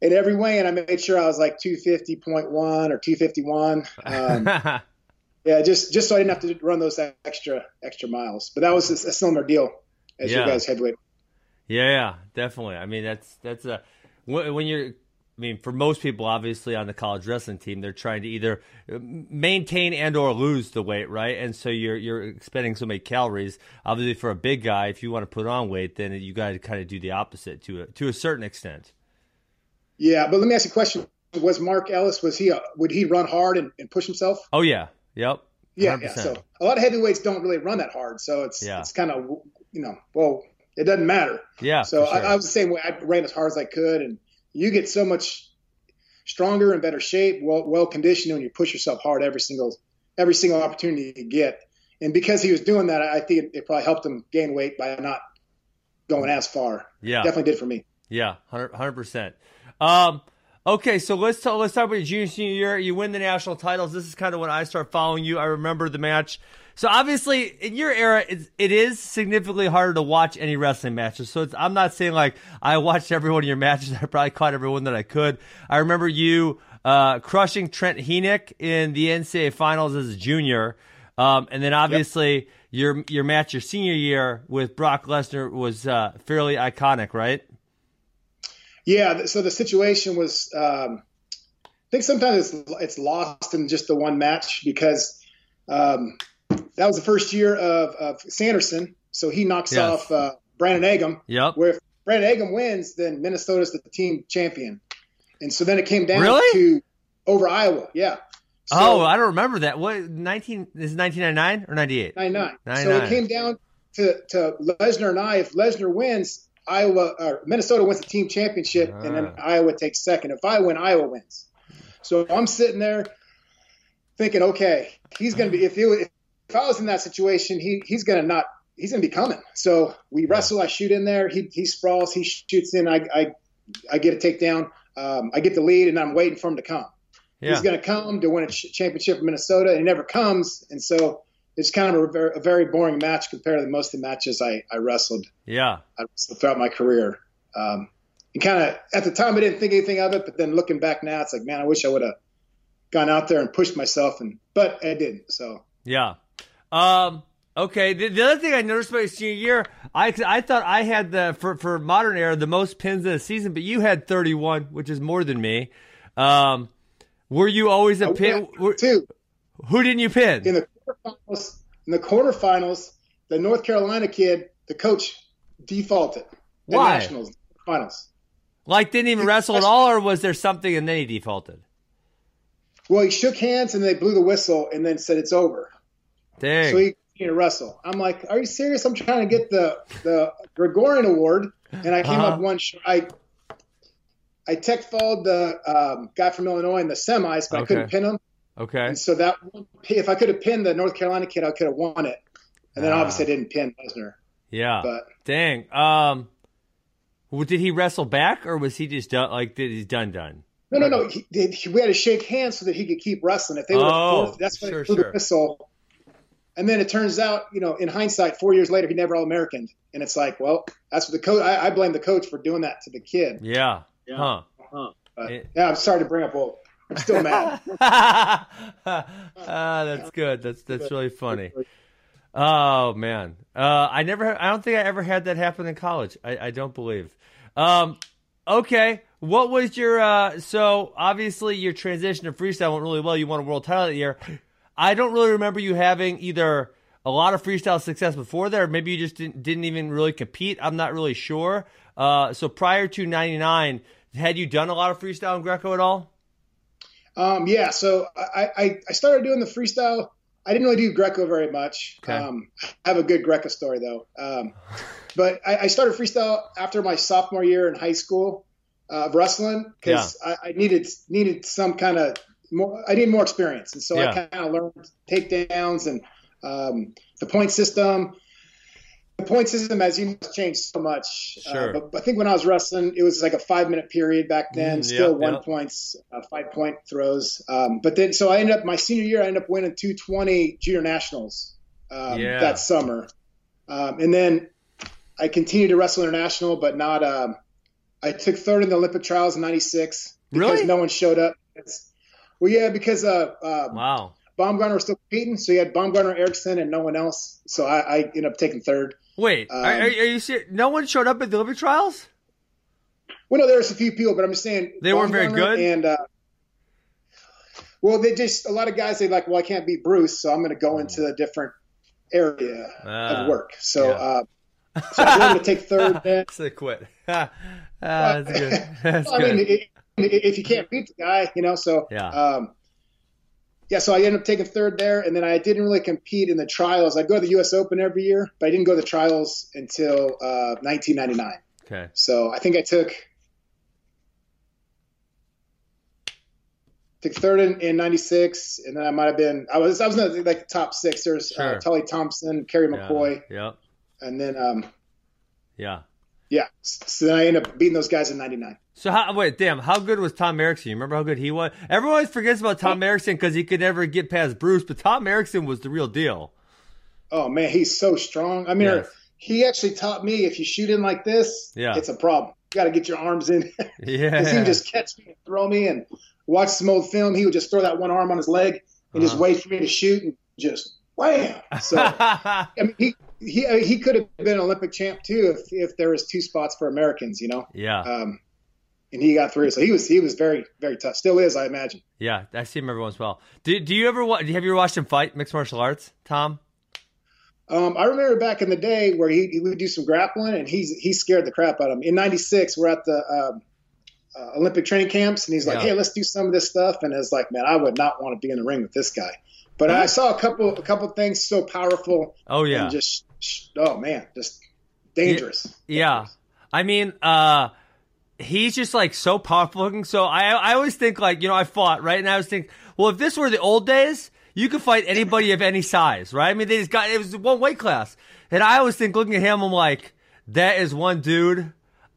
In every weigh, and I made sure I was like 250.1 or 251. Um, Yeah, just just so I didn't have to run those extra extra miles. But that was a, a similar deal as yeah. you guys heavyweight. Yeah, yeah, definitely. I mean, that's that's a when you're. I mean, for most people, obviously on the college wrestling team, they're trying to either uh, maintain and or lose the weight, right? And so you're you're expending so many calories. Obviously, for a big guy, if you want to put on weight, then you got to kind of do the opposite to a to a certain extent. Yeah, but let me ask you a question: Was Mark Ellis was he a, would he run hard and, and push himself? Oh yeah, yep. Yeah, yeah. So a lot of heavyweights don't really run that hard, so it's Yeah. it's kind of you know well it doesn't matter. Yeah. So sure. I, I was the same way. I ran as hard as I could, and you get so much stronger and better shape, well well conditioned when you push yourself hard every single every single opportunity you get. And because he was doing that, I think it, it probably helped him gain weight by not going as far. yeah. Definitely did for me. Yeah, hundred percent. Um, okay, so let's talk. Let's talk about your junior senior year. You win the national titles. This is kind of when I start following you. I remember the match. So obviously, in your era, it's, it is significantly harder to watch any wrestling matches. So it's, I'm not saying like I watched every one of your matches. I probably caught every one that I could. I remember you uh, crushing Trent Hynek in the NCAA finals as a junior, um, and then obviously your your match your senior year with Brock Lesnar was uh, fairly iconic, right? Yeah. So the situation was, um, I think sometimes it's it's lost in just the one match because um, that was the first year of, of Sanderson. So he knocks Yes. off uh, Brandon Eggum. Yep. Where if Brandon Eggum wins, then Minnesota's the team champion. And so then it came down Really? to over Iowa. Yeah. So, oh, I don't remember that. What nineteen is nineteen ninety nine or ninety eight? 99. So it came down to, to Lesnar and I. If Lesnar wins, Iowa or Minnesota wins the team championship, and then Ah. Iowa takes second. If I win, Iowa wins. So I'm sitting there thinking, okay, he's going to be if he if I was in that situation, he he's going to not he's going to be coming. So we wrestle. I shoot in there. He he sprawls. He shoots in. I I, I get a takedown. Um, I get the lead, and I'm waiting for him to come Yeah. he's going to come to win a championship in Minnesota, and he never comes. And so it's kind of a very, a very boring match compared to most of the matches I, I wrestled, Yeah. I wrestled throughout my career. Um, and kind of at the time, I didn't think anything of it, but then looking back now, it's like, man, I wish I would have gone out there and pushed myself, and but I didn't. So Yeah. Um. Okay. The, the other thing I noticed about your senior year, I I thought I had the for for modern era the most pins in a season, but you had thirty one, which is more than me. Um. Were you always a I pin? Were, two who didn't you pin? in the quarterfinals. In the quarterfinals, the North Carolina kid, the coach, defaulted. The Why? Nationals finals. like didn't even wrestle at all, or was there something and then he defaulted? Well, he shook hands and they blew the whistle and then said it's over. Dang. So he continued to wrestle. I'm like, are you serious? I'm trying to get the the Gorriaran Award, and I came Uh-huh. up one. Sh- I I tech followed the um, guy from Illinois in the semis, but I couldn't pin him. Okay. And so that if I could have pinned the North Carolina kid, I could have won it. And then Ah. obviously I didn't pin Lesnar. Yeah. But Dang. Um. w- Did he wrestle back, or was he just done? Like, did he done done? no, no, no. He, he, we had to shake hands so that he could keep wrestling. If they would have Oh, forfeit, that's why sure, they blew sure. the whistle. And then it turns out, you know, in hindsight, four years later, he never All American. And it's like, well, that's what the coach. I, I blame the coach for doing that to the kid. Yeah. Yeah. Huh. But, It- yeah, I'm sorry to bring up old. I'm still mad. ah, that's good. That's that's really funny. Oh man, uh, I never. I don't think I ever had that happen in college. I, I don't believe. Um, okay, what was your? Uh, so obviously your transition to freestyle went really well. You won a world title that year. I don't really remember you having either a lot of freestyle success before or maybe you just didn't, didn't even really compete. I'm not really sure. Uh, so prior to '99, had you done a lot of freestyle in Greco at all? Um, yeah, so I, I, I started doing the freestyle. I didn't really do Greco very much. Okay. Um, I have a good Greco story though. Um, but I, I started freestyle after my sophomore year in high school uh, of wrestling because I, I needed needed some kind of more. I needed more experience, and so Yeah. I kind of learned takedowns and um, the point system. The point system, as you know, has changed so much. Sure. Uh, but I think when I was wrestling, it was like a five minute period back then. Mm, still yeah, one yeah. points, uh, five point throws. Um, but then, so I ended up my senior year. I ended up winning 220 junior nationals um, Yeah. that summer, um, and then I continued to wrestle international, but not. Um, I took third in the Olympic trials in ended because Really? no one showed up. It's, well, yeah, because uh, uh, Wow. Baumgartner was still competing, so you had Baumgartner, Erickson, and no one else. So I, I ended up taking third. Wait, Um, are, are, you serious? No one showed up at the Olympic trials? Well, no, there was a few people, but I'm just saying They weren't very good? And uh, well, they just a lot of guys they like. Well, I can't beat Bruce, so I'm going to go into a different area Ah, of work. So, yeah. uh, so I'm going to take third. Then. So they quit. ah, that's good. That's I mean, good. it, if you can't beat the guy, you know. So Yeah. um, yeah. So I ended up taking third there, and then I didn't really compete in the trials. I go to the U.S. Open every year, but I didn't go to the trials until uh, 1999. Okay. So I think I took took third in, in '96, and then I might have been I was I was in the, like the top six. There's Sure. uh, Tolly Thompson, Kerry Yeah. McCoy, Yep. and then um, Yeah. Yeah. So then I ended up beating those guys in '99. So how, wait, damn, how good was Tom Erickson? You remember how good he was? Everyone always forgets about Tom Erickson because he could never get past Bruce, but Tom Erickson was the real deal. Oh man, he's so strong. I mean, Yes. he actually taught me if you shoot in like this, Yeah. it's a problem. You got to get your arms in. 'Cause he Yeah. would just catch me and throw me and watch some old film. He would just throw that one arm on his leg and just Uh-huh. wait for me to shoot and just wham. So I mean, he he he could have been an Olympic champ too if if there was two spots for Americans, you know. yeah. Um, and he got through. So he was he was very very tough. Still is, I imagine. Yeah. I see him every once in a while. Do, do you ever have you ever watched him fight mixed martial arts, Tom? Um, I remember back in the day where he, he would do some grappling, and he's he scared the crap out of him. In '96, we're at the um, uh, Olympic training camps, and he's like, Yeah. "Hey, let's do some of this stuff." And it's like, man, I would not want to be in the ring with this guy. But I saw a couple a couple things so powerful Oh, yeah. and just oh man, just dangerous. Yeah. I mean, uh, he's just like so powerful looking. So I, I always think like, you know, I fought, right? And I was think, well, if this were the old days, you could fight anybody of any size, right? I mean, they just got, it was one weight class. And I always think looking at him, I'm like, that is one dude.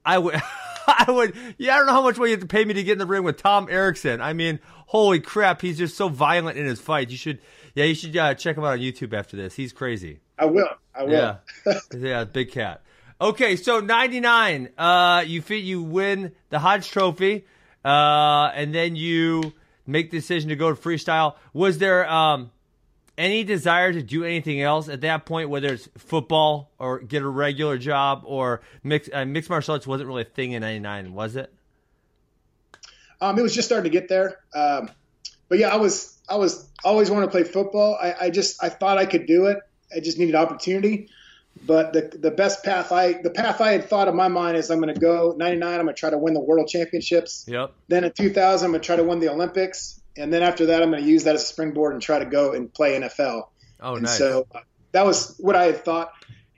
I would, I would, yeah, I don't know how much money you have to pay me to get in the ring with Tom Erickson. I mean, holy crap. He's just so violent in his fight. You should, yeah, you should uh, check him out on YouTube after this. He's crazy. I will. I will. Yeah, yeah, big cat. Okay, so ninety nine. Uh, you fit, you win the Hodge Trophy, uh, and then you make the decision to go to freestyle. Was there um any desire to do anything else at that point, whether it's football or get a regular job or mix uh, mixed martial arts wasn't really a thing in ninety nine, was it? Um, it was just starting to get there. Um, but yeah, I was I was always wanted to play football. I, I just I thought I could do it. I just needed opportunity. But the the best path I the path I had thought in my mind is I'm going to go 99. I'm going to try to win the world championships. Yep. Then in 2000, I'm going to try to win the Olympics. And then after that, I'm going to use that as a springboard and try to go and play NFL. Oh, and nice. so uh, that was what I had thought.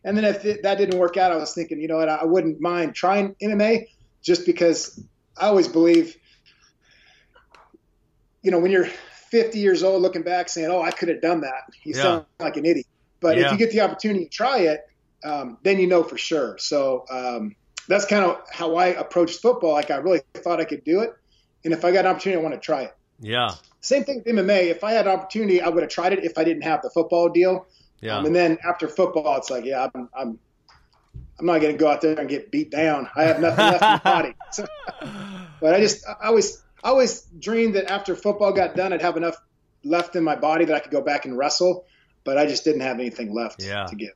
And then if it, that didn't work out, I was thinking, you know what, I, wouldn't mind trying MMA just because I always believe, you know, when you're 50 years old looking back saying, oh, I could have done that, you Yeah. sound like an idiot. But Yeah. if you get the opportunity to try it, um, then you know for sure. So um, that's kind of how I approached football. Like I really thought I could do it. And if I got an opportunity, I want to try it. Yeah, Same thing with MMA. If I had an opportunity, I would have tried it if I didn't have the football deal. yeah, Um, and then after football, it's like, yeah, I'm, I'm, I'm not going to go out there and get beat down. I have nothing left in the body. So, but I just, I always, I always dreamed that after football got done, I'd have enough left in my body that I could go back and wrestle. But I just didn't have anything left Yeah. to give.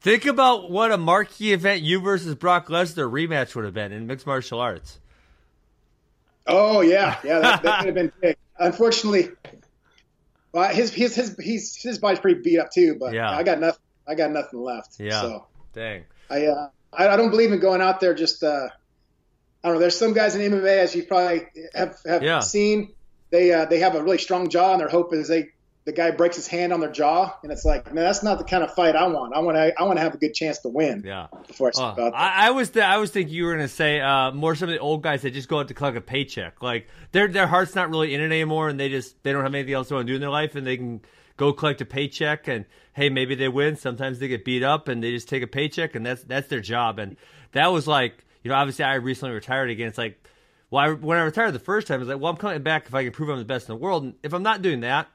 Think about what a marquee event you versus Brock Lesnar rematch would have been in mixed martial arts. Oh yeah, yeah, that, that could have been big. Unfortunately, well, his his his he's, his body's pretty beat up too. But Yeah. I got nothing. I got nothing left. Yeah. So. Dang. I, uh, I I don't believe in going out there just uh, I don't know. There's some guys in MMA as you probably have have Yeah. seen. They uh, they have a really strong jaw, and their hope is they the guy breaks his hand on their jaw, and it's like, man, that's not the kind of fight I want. I want to I want to have a good chance to win Yeah. before I Uh. I, I was th- I was thinking you were gonna say uh, more some of the old guys that just go out to collect a paycheck. Like their their heart's not really in it anymore, and they just they don't have anything else to want to do in their life, and they can go collect a paycheck. And hey, maybe they win. Sometimes they get beat up, and they just take a paycheck, and that's that's their job. And that was like you know obviously I recently retired again. It's like well I, when I retired the first time, it's like well I'm coming back if I can prove I'm the best in the world. And if I'm not doing that,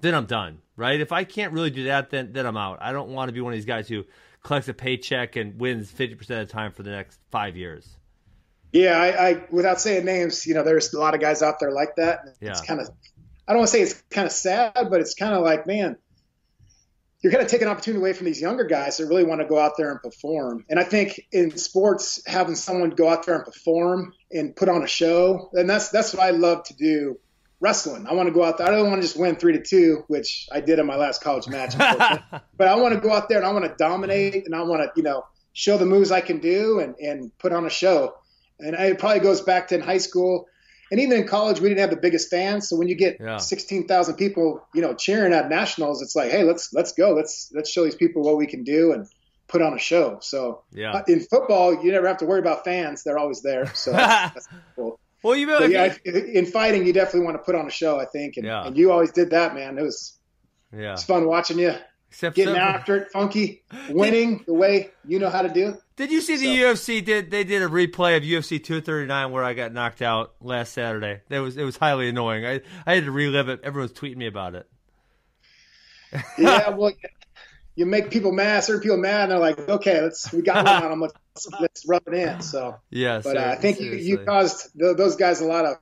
then I'm done, right? If I can't really do that, then then I'm out. I don't want to be one of these guys who collects a paycheck and wins 50% of the time for the next five years. yeah, I, I without saying names, you know, there's a lot of guys out there like that. It's Yeah. kind of I don't want to say it's kind of sad, but it's kind of like, man, you're going to take an opportunity away from these younger guys that really want to go out there and perform. And I think in sports, having someone go out there and perform and put on a show, and that's that's what I love to do. Wrestling. I want to go out there. I don't want to just win three to two, which I did in my last college match. but I want to go out there and I want to dominate and I want to, you know, show the moves I can do and, and put on a show. And it probably goes back to in high school. and even in college, we didn't have the biggest fans. So when you get Yeah. sixteen thousand people, you know, cheering at nationals, it's like, hey, let's let's go, let's let's show these people what we can do and put on a show. So Yeah. uh, in football, you never have to worry about fans; they're always there. So that's, that's cool. Well, you really, yeah, in fighting, you definitely want to put on a show. I think, and, Yeah. and you always did that, man. It was yeah. it's fun watching you Except getting for- after it, funky, winning the way you know how to do. Did you see the UFC did they did a replay of UFC 239 where I got knocked out last Saturday? That was it was highly annoying. I I had to relive it. Everyone's tweeting me about it. Yeah, well, you make people mad, certain people mad, and they're like, okay, let's we got one on them, let's, let's rub it in. So, Yeah, but uh, I think you, you caused th- those guys a lot of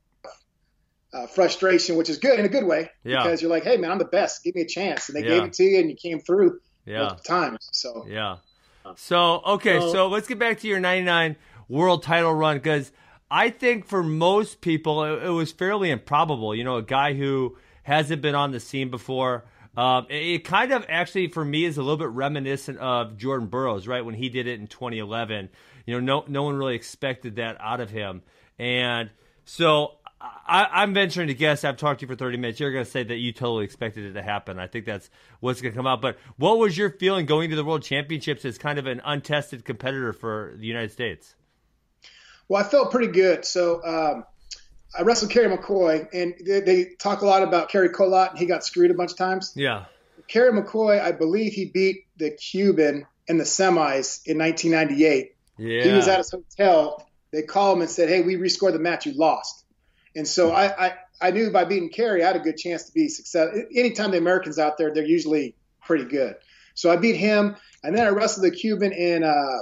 uh, frustration, which is good in a good way Yeah. because you're like, hey man, I'm the best, give me a chance, and they Yeah. gave it to you, and you came through yeah. multiple times. So Yeah. So okay, So- so let's get back to your '99 world title run because I think for most people it, it was fairly improbable. You know, a guy who hasn't been on the scene before. Um, it, kind of actually for me is a little bit reminiscent of Jordan Burroughs, right? When he did it in 2011, you know, no no one really expected that out of him, and so I, I'm venturing to guess. I've talked to you for 30 minutes. You're going to say that you totally expected it to happen. I think that's what's going to come out. But what was your feeling going to the World Championships as kind of an untested competitor for the United States? Well, I felt pretty good. So um, I wrestled Kerry McCoy, and they, they talk a lot about Kerry Colot, and he got screwed a bunch of times. Yeah. Kerry McCoy, I believe he beat the Cuban in the semis in 1998. Yeah. He was at his hotel. They called him and said, "Hey, we rescored the match. You lost." And so I, I, I knew by beating Kerry, I had a good chance to be successful. Anytime the Americans out there, they're usually pretty good. So I beat him, and then I wrestled the Cuban in uh,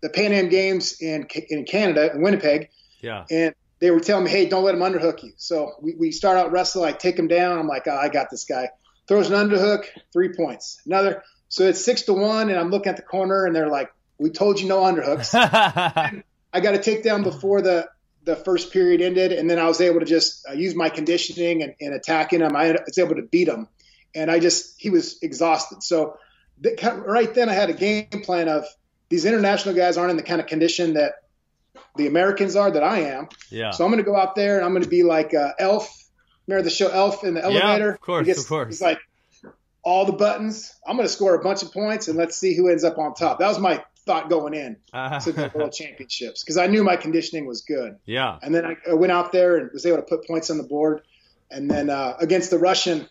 the Pan Am Games in in Canada, in Winnipeg yeah. and they were telling me, "Hey, don't let him underhook you." So we, we start out wrestling. I take him down. I'm like, oh, "I got this guy." Throws an underhook, three points. Another. So it's six to one, and I'm looking at the corner, and they're like, "We told you no underhooks." I got a takedown before the the first period ended, and then I was able to just uh, use my conditioning and, and attacking him. I was able to beat him, and I just he was exhausted. So th- right then, I had a game plan of these international guys aren't in the kind of condition that the Americans are that I am. yeah. So I'm going to go out there and I'm going to be like uh, Elf. Remember the show Elf in the elevator? Yeah, of course, gets- of course. He's like all the buttons. I'm going to score a bunch of points and let's see who ends up on top. That was my thought going in to the World Championships because I knew my conditioning was good. yeah. And then I, I went out there and was able to put points on the board. And then uh, against the Russian,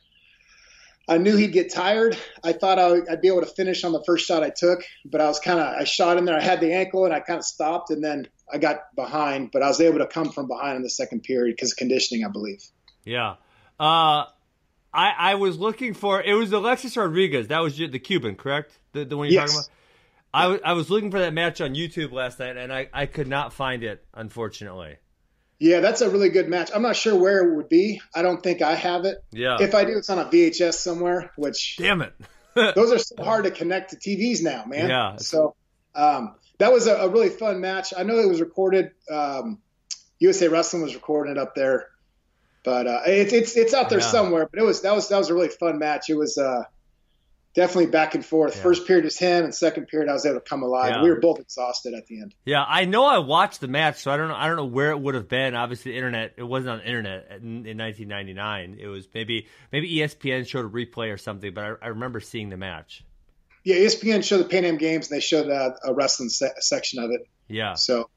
I knew he'd get tired. I thought I, I'd be able to finish on the first shot I took, but I was kind of I shot in there. I had the ankle and I kind of stopped, and then I got behind. But I was able to come from behind in the second period because of conditioning, I believe. Yeah. Uh, I I was looking for it was Alexis Rodriguez. That was the Cuban, correct? The the one you're Yes. talking about. I was I was looking for that match on YouTube last night, and I I could not find it, unfortunately. Yeah, that's a really good match. I'm not sure where it would be. I don't think I have it. Yeah. If I do, it's on a VHS somewhere, which Damn it. those are so hard to connect to TVs now, man. Yeah. So um, that was a, a really fun match. I know it was recorded. Um, USA Wrestling was recording it up there, but uh, it's it's it's out there Yeah. somewhere. But it was that was that was a really fun match. It was uh, definitely back and forth. Yeah. First period was him, and second period I was able to come alive. Yeah. We were both exhausted at the end. Yeah, I know I watched the match, so I don't know. I don't know where it would have been. Obviously, the internet. It wasn't on the internet in, in 1999. It was maybe maybe ESPN showed a replay or something, but I, I remember seeing the match. Yeah, ESPN showed the Pan Am Games, and they showed uh, a wrestling se- section of it. Yeah, So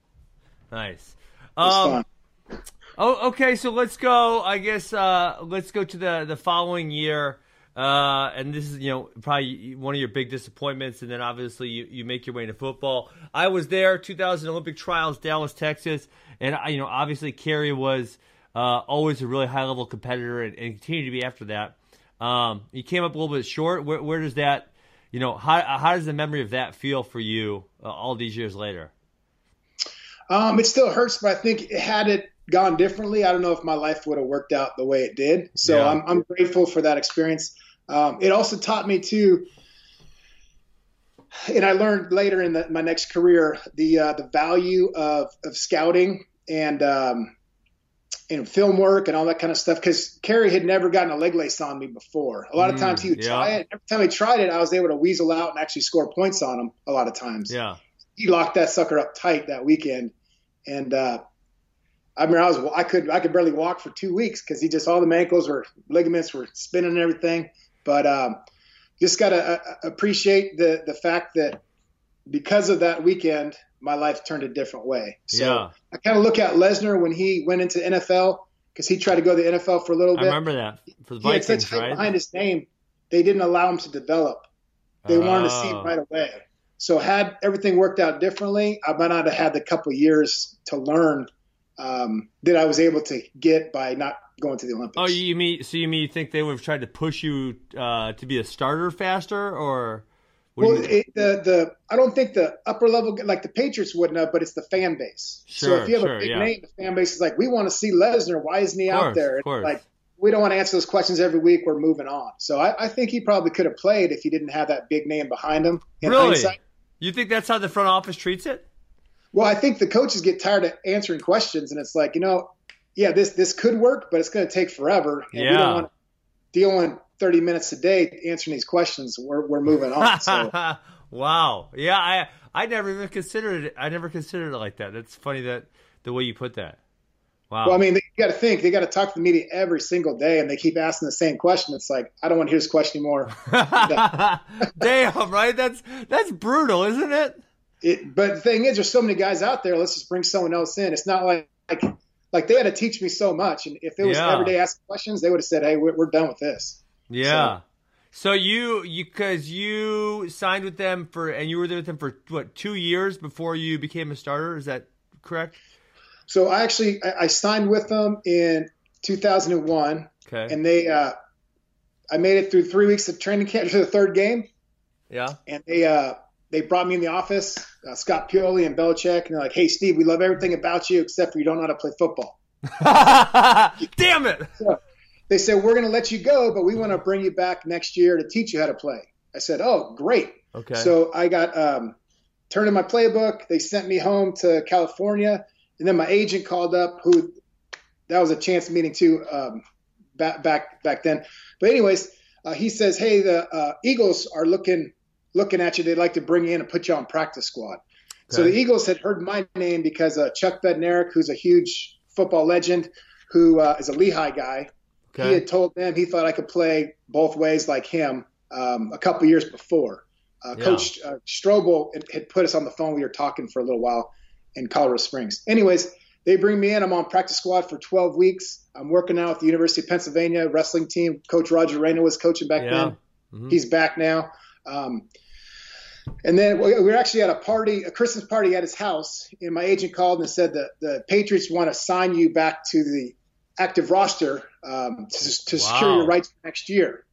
nice. Um, fun. Oh, okay. So let's go. I guess uh, let's go to the the following year. Uh, and this is you know probably one of your big disappointments, and then obviously you, you make your way into football. I was there, 2000 Olympic trials, Dallas, Texas, and I- you know obviously Kerry was uh, always a really high level competitor, and, and continued to be after that. Um, you came up a little bit short. Where, where does that, you know, how how does the memory of that feel for you uh, all these years later? Um, it still hurts, but I think had it gone differently, I don't know if my life would have worked out the way it did. So Yeah. I'm, I'm grateful for that experience. Um, it also taught me to, and I learned later in the, my next career the uh, the value of of scouting and um, and film work and all that kind of stuff. Because Kerry had never gotten a leg lace on me before. A lot of Mm, times he would yeah. try it. Every time he tried it, I was able to weasel out and actually score points on him. A lot of times Yeah, he locked that sucker up tight that weekend, and uh, I mean, I was I could I could barely walk for two weeks because he just all the ankles were ligaments were spinning and everything. But um, just gotta uh, appreciate the the fact that because of that weekend, my life turned a different way. So Yeah. I kind of look at Lesnar when he went into NFL because he tried to go to the NFL for a little bit. I remember that for the he had Vikings, such right? behind his name, they didn't allow him to develop. They wanted to see it Oh. right away. So had everything worked out differently, I might not have had the couple years to learn um, that I was able to get by not going to the Olympics. Oh, you mean so you mean you think they would have tried to push you uh, to be a starter faster, or well, it, the the I don't think the upper level like the Patriots wouldn't have, but it's the fan base. Sure, so if you have sure, a big yeah. name, the fan base is like, we want to see Lesnar. Why isn't he Of out there? of course. Like we don't want to answer those questions every week. We're moving on. So I, I think he probably could have played if he didn't have that big name behind him. In really? hindsight. You think that's how the front office treats it? Well, I think the coaches get tired of answering questions, and it's like, you know, yeah, this this could work, but it's going to take forever. And we Yeah. don't want to deal in 30 minutes a day answering these questions. We're, we're moving on. So, wow. Yeah, I I never even considered it. I never considered it like that. That's funny that the way you put that. Wow. well, I mean, you got to think they got to talk to the media every single day, and they keep asking the same question. It's like, I don't want to hear this question anymore. Damn, right? That's that's brutal, isn't it? It, but the thing is, there's so many guys out there. Let's just bring someone else in. It's not like like, like they had to teach me so much, and if it was Yeah. every day asking questions, they would have said, "Hey, we're, we're done with this." Yeah. So you you because you signed with them for and you were there with them for what two years before you became a starter? Is that correct? So I actually I, I signed with them in 2001. Okay. and they uh, I made it through three weeks of training camp to the third game, yeah. and they uh, they brought me in the office, uh, Scott Pioli and Belichick, and they're like, "Hey, Steve, we love everything about you except for you don't know how to play football." Damn it. They said we're going to let you go, but we want to bring you back next year to teach you how to play. I said, "Oh, great!" Okay. So I got um, turned in my playbook. They sent me home to California, and then my agent called up. Who that was a chance meeting too um, back back back then. But anyways, uh, he says, "Hey, the uh, Eagles are looking looking at you. They'd like to bring you in and put you on practice squad." So the Eagles had heard my name because uh, Chuck Bednarik, who's a huge football legend, who uh, is a Lehigh guy, he had told them he thought I could play both ways like him um, a couple years before. Uh, Yeah. Coach uh, Strobel had, had put us on the phone. We were talking for a little while in Colorado Springs. Anyways, they bring me in. I'm on practice squad for 12 weeks. I'm working out with the University of Pennsylvania wrestling team. Coach Roger Reina was coaching back Yeah. then. Mhm. He's back now. Um, and then we we were actually at a party, a Christmas party at his house, and my agent called and said that the Patriots want to sign you back to the active roster um, to, to secure your rights for next year.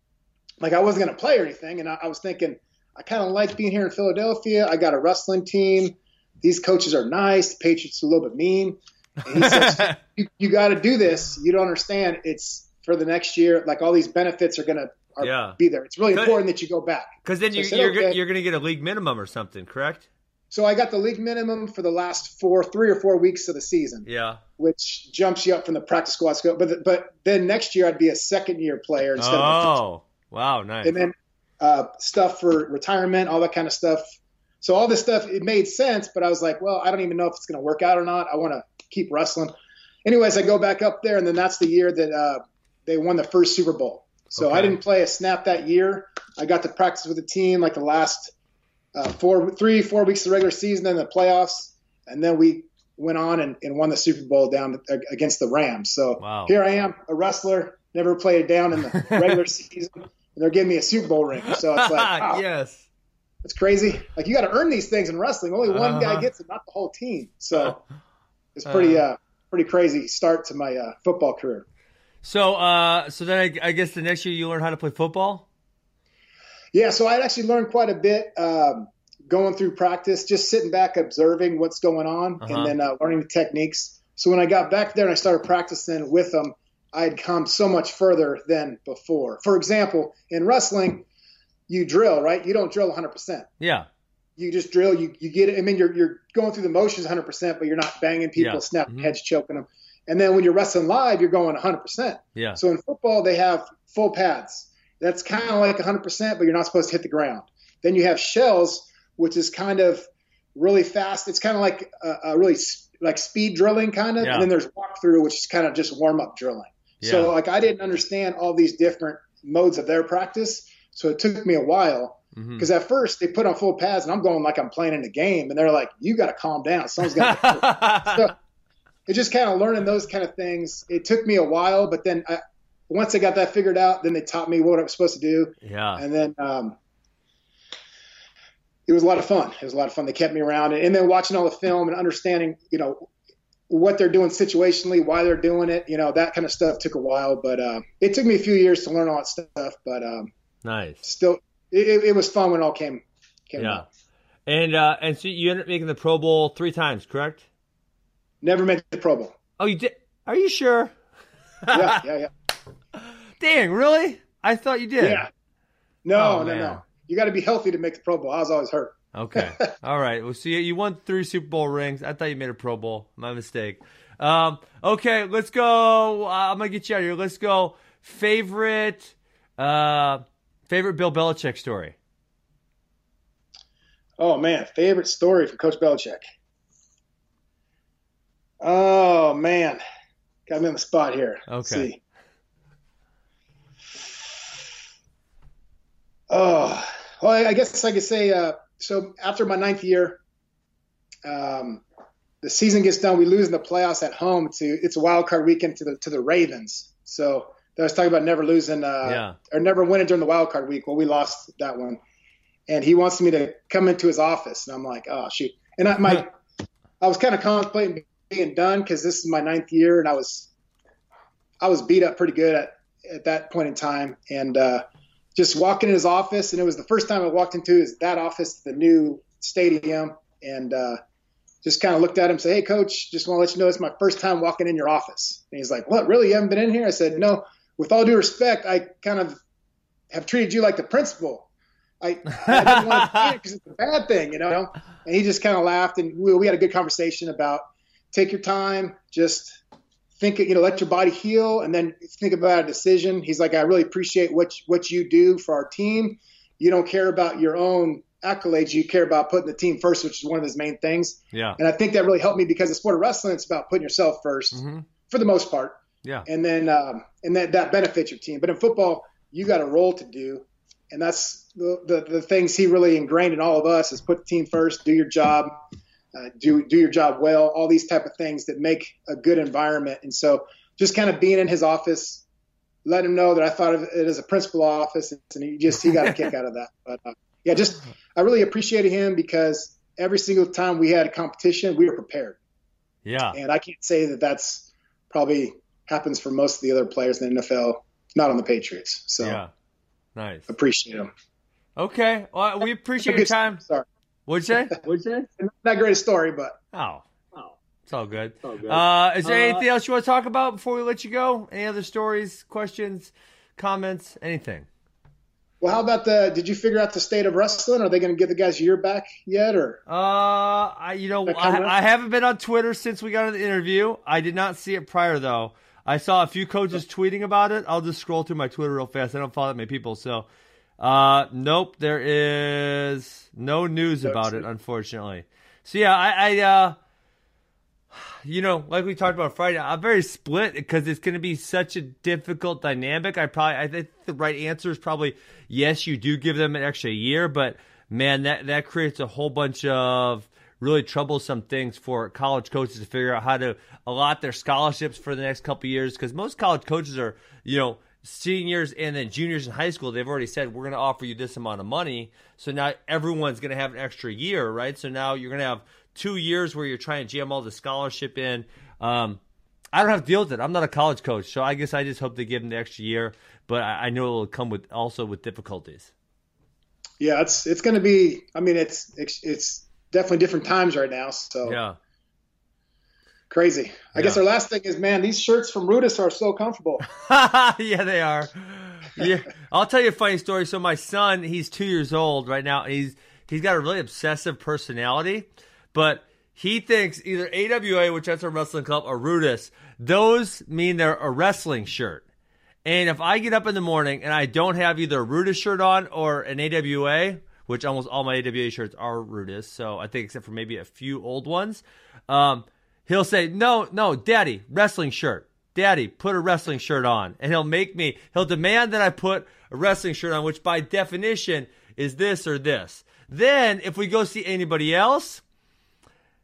Like I wasn't going to play or anything, and I, I was thinking, I kind of like being here in Philadelphia. I got a wrestling team. These coaches are nice. The Patriots are a little bit mean. And he says, you, you got to do this. You don't understand. It's for the next year. Like all these benefits are going to are Yeah. be there. It's really important that you go back. Because then So you, said, you're okay. you're going to get a league minimum or something, correct? So I got the league minimum for the last four, three or four weeks of the season, Yeah. which jumps you up from the practice squad scope. But but then next year I'd be a second year player instead of. Oh, wow, nice. and then uh, stuff for retirement, all that kind of stuff. So all this stuff it made sense, but I was like, well, I don't even know if it's going to work out or not. I want to keep wrestling. Anyways, I go back up there, and then that's the year that uh, they won the first Super Bowl. So I didn't play a snap that year. I got to practice with the team like the last uh, four, three, four weeks of the regular season, then the playoffs, and then we went on and, and won the Super Bowl down against the Rams. So Wow. here I am, a wrestler, never played down in the regular season, and they're giving me a Super Bowl ring. So it's like, wow, yes. it's crazy. Like you got to earn these things in wrestling. Only one Uh-huh. guy gets it, not the whole team. So it's pretty, uh, pretty crazy start to my uh, football career. So, uh, so then I, I guess the next year you learn how to play football. Yeah, so I'd actually learned quite a bit um, going through practice, just sitting back observing what's going on, Uh-huh. and then uh, learning the techniques. So when I got back there and I started practicing with them, I had come so much further than before. For example, in wrestling, you drill, right? You don't drill 100%. Yeah. You just drill, you, you get it. I mean, you're, you're going through the motions 100%, but you're not banging people, Yeah. snapping Mhm. heads, choking them. And then when you're wrestling live, you're going 100%. Yeah. So in football, they have full pads. That's kind of like 100%, but you're not supposed to hit the ground. Then you have shells, which is kind of really fast. It's kind of like a, a really s- like speed drilling kind of, Yeah. and then there's walkthrough, which is kind of just warm up drilling. Yeah. So like I didn't understand all these different modes of their practice, so it took me a while. Mm-hmm. Because at first they put on full pads and I'm going like I'm playing in a game, and they're like, "You got to calm down. Someone's got." to it's just kind of learning those kind of things. It took me a while, but then I, once I got that figured out, then they taught me what I was supposed to do, yeah. and then um, it was a lot of fun. It was a lot of fun. They kept me around, and then watching all the film and understanding, you know, what they're doing situationally, why they're doing it, you know, that kind of stuff took a while, but uh, it took me a few years to learn all that stuff. But um, Nice. still, it, it- it was fun when it all came came Yeah. out. And uh, and so you ended up making the Pro Bowl three times, correct? Never made the Pro Bowl. Oh, you did? Are you sure? Yeah, yeah, yeah. Dang, really? I thought you did. Yeah. No, Oh, no, man. no. You got to be healthy to make the Pro Bowl. I was always hurt. Okay. All right. Well, so you, you won three Super Bowl rings. I thought you made a Pro Bowl. My mistake. Um, okay, let's go. Uh, I'm gonna get you out of here. Let's go. Favorite, uh, favorite Bill Belichick story. Oh man, favorite story from Coach Belichick. Oh man, got me on the spot here. Okay. see. Oh, well, I I guess I could say. Uh, so after my ninth year, um, the season gets done. We lose in the playoffs at home to it's a wild card weekend to the to the Ravens. So I was talking about never losing, uh, Yeah. or never winning during the wild card week. Well, we lost that one, and he wants me to come into his office, and I'm like, oh shoot. And I, my, I was kind of contemplating being done because this is my ninth year, and I was, I was beat up pretty good at at that point in time, and uh, just walking in his office, and it was the first time I walked into his that office, the new stadium, and uh, just kind of looked at him, said, "Hey, coach, just want to let you know it's my first time walking in your office." And he's like, "What? Really? You haven't been in here?" I said, "No. With all due respect, I kind of have treated you like the principal. I, I didn't want to be because it's a bad thing, you know." And he just kind of laughed, and we, we had a good conversation about take your time, just think, you know, let your body heal, and then think about a decision. He's like, "I really appreciate what what you do for our team. You don't care about your own." accolades you care about putting the team first which is one of his main things Yeah. and I think that really helped me because the sport of wrestling it's about putting yourself 1st Mhm. for the most part, Yeah. and then um, and that that benefits your team. But in football, you got a role to do, and that's the, the the things he really ingrained in all of us is put the team first, do your job, uh, do do your job well, all these type of things that make a good environment. And so just kind of being in his office, let him know that I thought of it as a principal office, and he just he got a kick out of that. But uh, yeah, just I really appreciated him because every single time we had a competition, we were prepared. Yeah. And I can't say that that's probably happens for most of the other players in the NFL, not on the Patriots. So Yeah. Nice. appreciate him. Okay. Well, we appreciate your time. Sorry, What'd you say? What'd you say? not a great story, but Oh. Oh, It's all good. it's all good. Uh, is there Uh, anything else you want to talk about before we let you go? Any other stories, questions, comments, anything? well, how about the? Did you figure out the state of wrestling? Are they going to give the guys a year back yet, or Uh, I you know That? I, I haven't been on Twitter since we got on the interview. I did not see it prior though. I saw a few coaches tweeting about it. I'll just scroll through my Twitter real fast. I don't follow that many people, so uh, nope, there is no news about it, unfortunately. So yeah, I, I uh, you know, like we talked about Friday, I'm very split because it's going to be such a difficult dynamic. I probably, I think the right answer is probably yes, you do give them an extra year, but man, that that creates a whole bunch of really troublesome things for college coaches to figure out how to allot their scholarships for the next couple of years because most college coaches are, you know, seniors and then juniors in high school. They've already said we're going to offer you this amount of money, so now everyone's going to have an extra year, right? So now you're going to have two years where you're trying to jam all the scholarship in. Um, I don't have to deal with it. I'm not a college coach, so I guess I just hope they give them the extra year. But I, I know it'll come with also with difficulties. yeah, it's it's going to be. I mean, it's it's, it's definitely different times right now. So Yeah, crazy. I guess our last thing is, man, these shirts from Rudis are so comfortable. yeah, they are. Yeah, I'll tell you a funny story. So my son, he's two years old right now. He's he's got a really obsessive personality, but he thinks either AWA, which that's a wrestling club, or Rudis, those mean they're a wrestling shirt. And if I get up in the morning and I don't have either a Rudis shirt on or an AWA, which almost all my AWA shirts are Rudis, so I think except for maybe a few old ones, um, he'll say, "No, no, Daddy, wrestling shirt. Daddy, put a wrestling shirt on." And he'll make me. He'll demand that I put a wrestling shirt on, which by definition is this or this. Then, if we go see anybody else,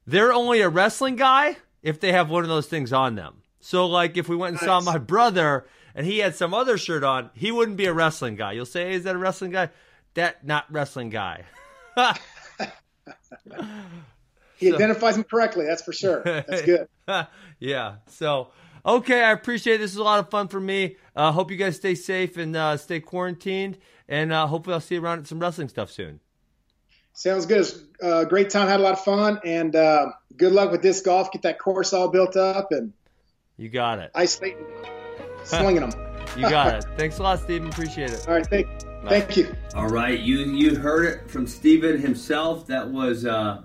they're only a wrestling guy if they have one of those things on them. So, like, if we went and saw my brother and he had some other shirt on, he wouldn't be a wrestling guy. You'll say, hey, "Is that a wrestling guy?" That not wrestling guy. He identifies him correctly. That's for sure. That's good. yeah. So, okay, I appreciate it. This is a lot of fun for me. Uh, hope you guys stay safe and uh, stay quarantined. And uh, hopefully, I'll see you around at some wrestling stuff soon. Sounds good. It's a great time. Had a lot of fun, and uh, good luck with disc golf. Get that course all built up and You got it. ice skating, slinging them. You got it. Thanks a lot, Steven. Appreciate it. All right, thank, thank you. All right, you you heard it from Steven himself. That was uh,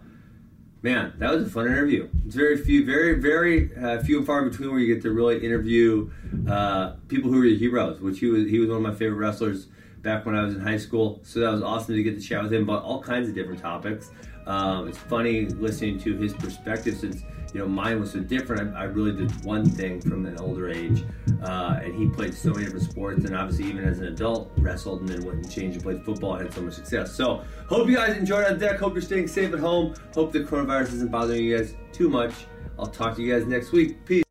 man, that was a fun interview. It's very few, very very uh, few and far between where you get to really interview uh, people who are your heroes. Which he was he was one of my favorite wrestlers back when I was in high school. So that was awesome to get to chat with him about all kinds of different topics. Um, it's funny listening to his perspective since you know mine was so different. I, I really did one thing from an older age, uh, and he played so many different sports, and obviously even as an adult wrestled, and then went and changed and played football and had so much success. So hope you guys enjoyed on deck. Hope you're staying safe at home. Hope the coronavirus isn't bothering you guys too much. I'll talk to you guys next week. Peace.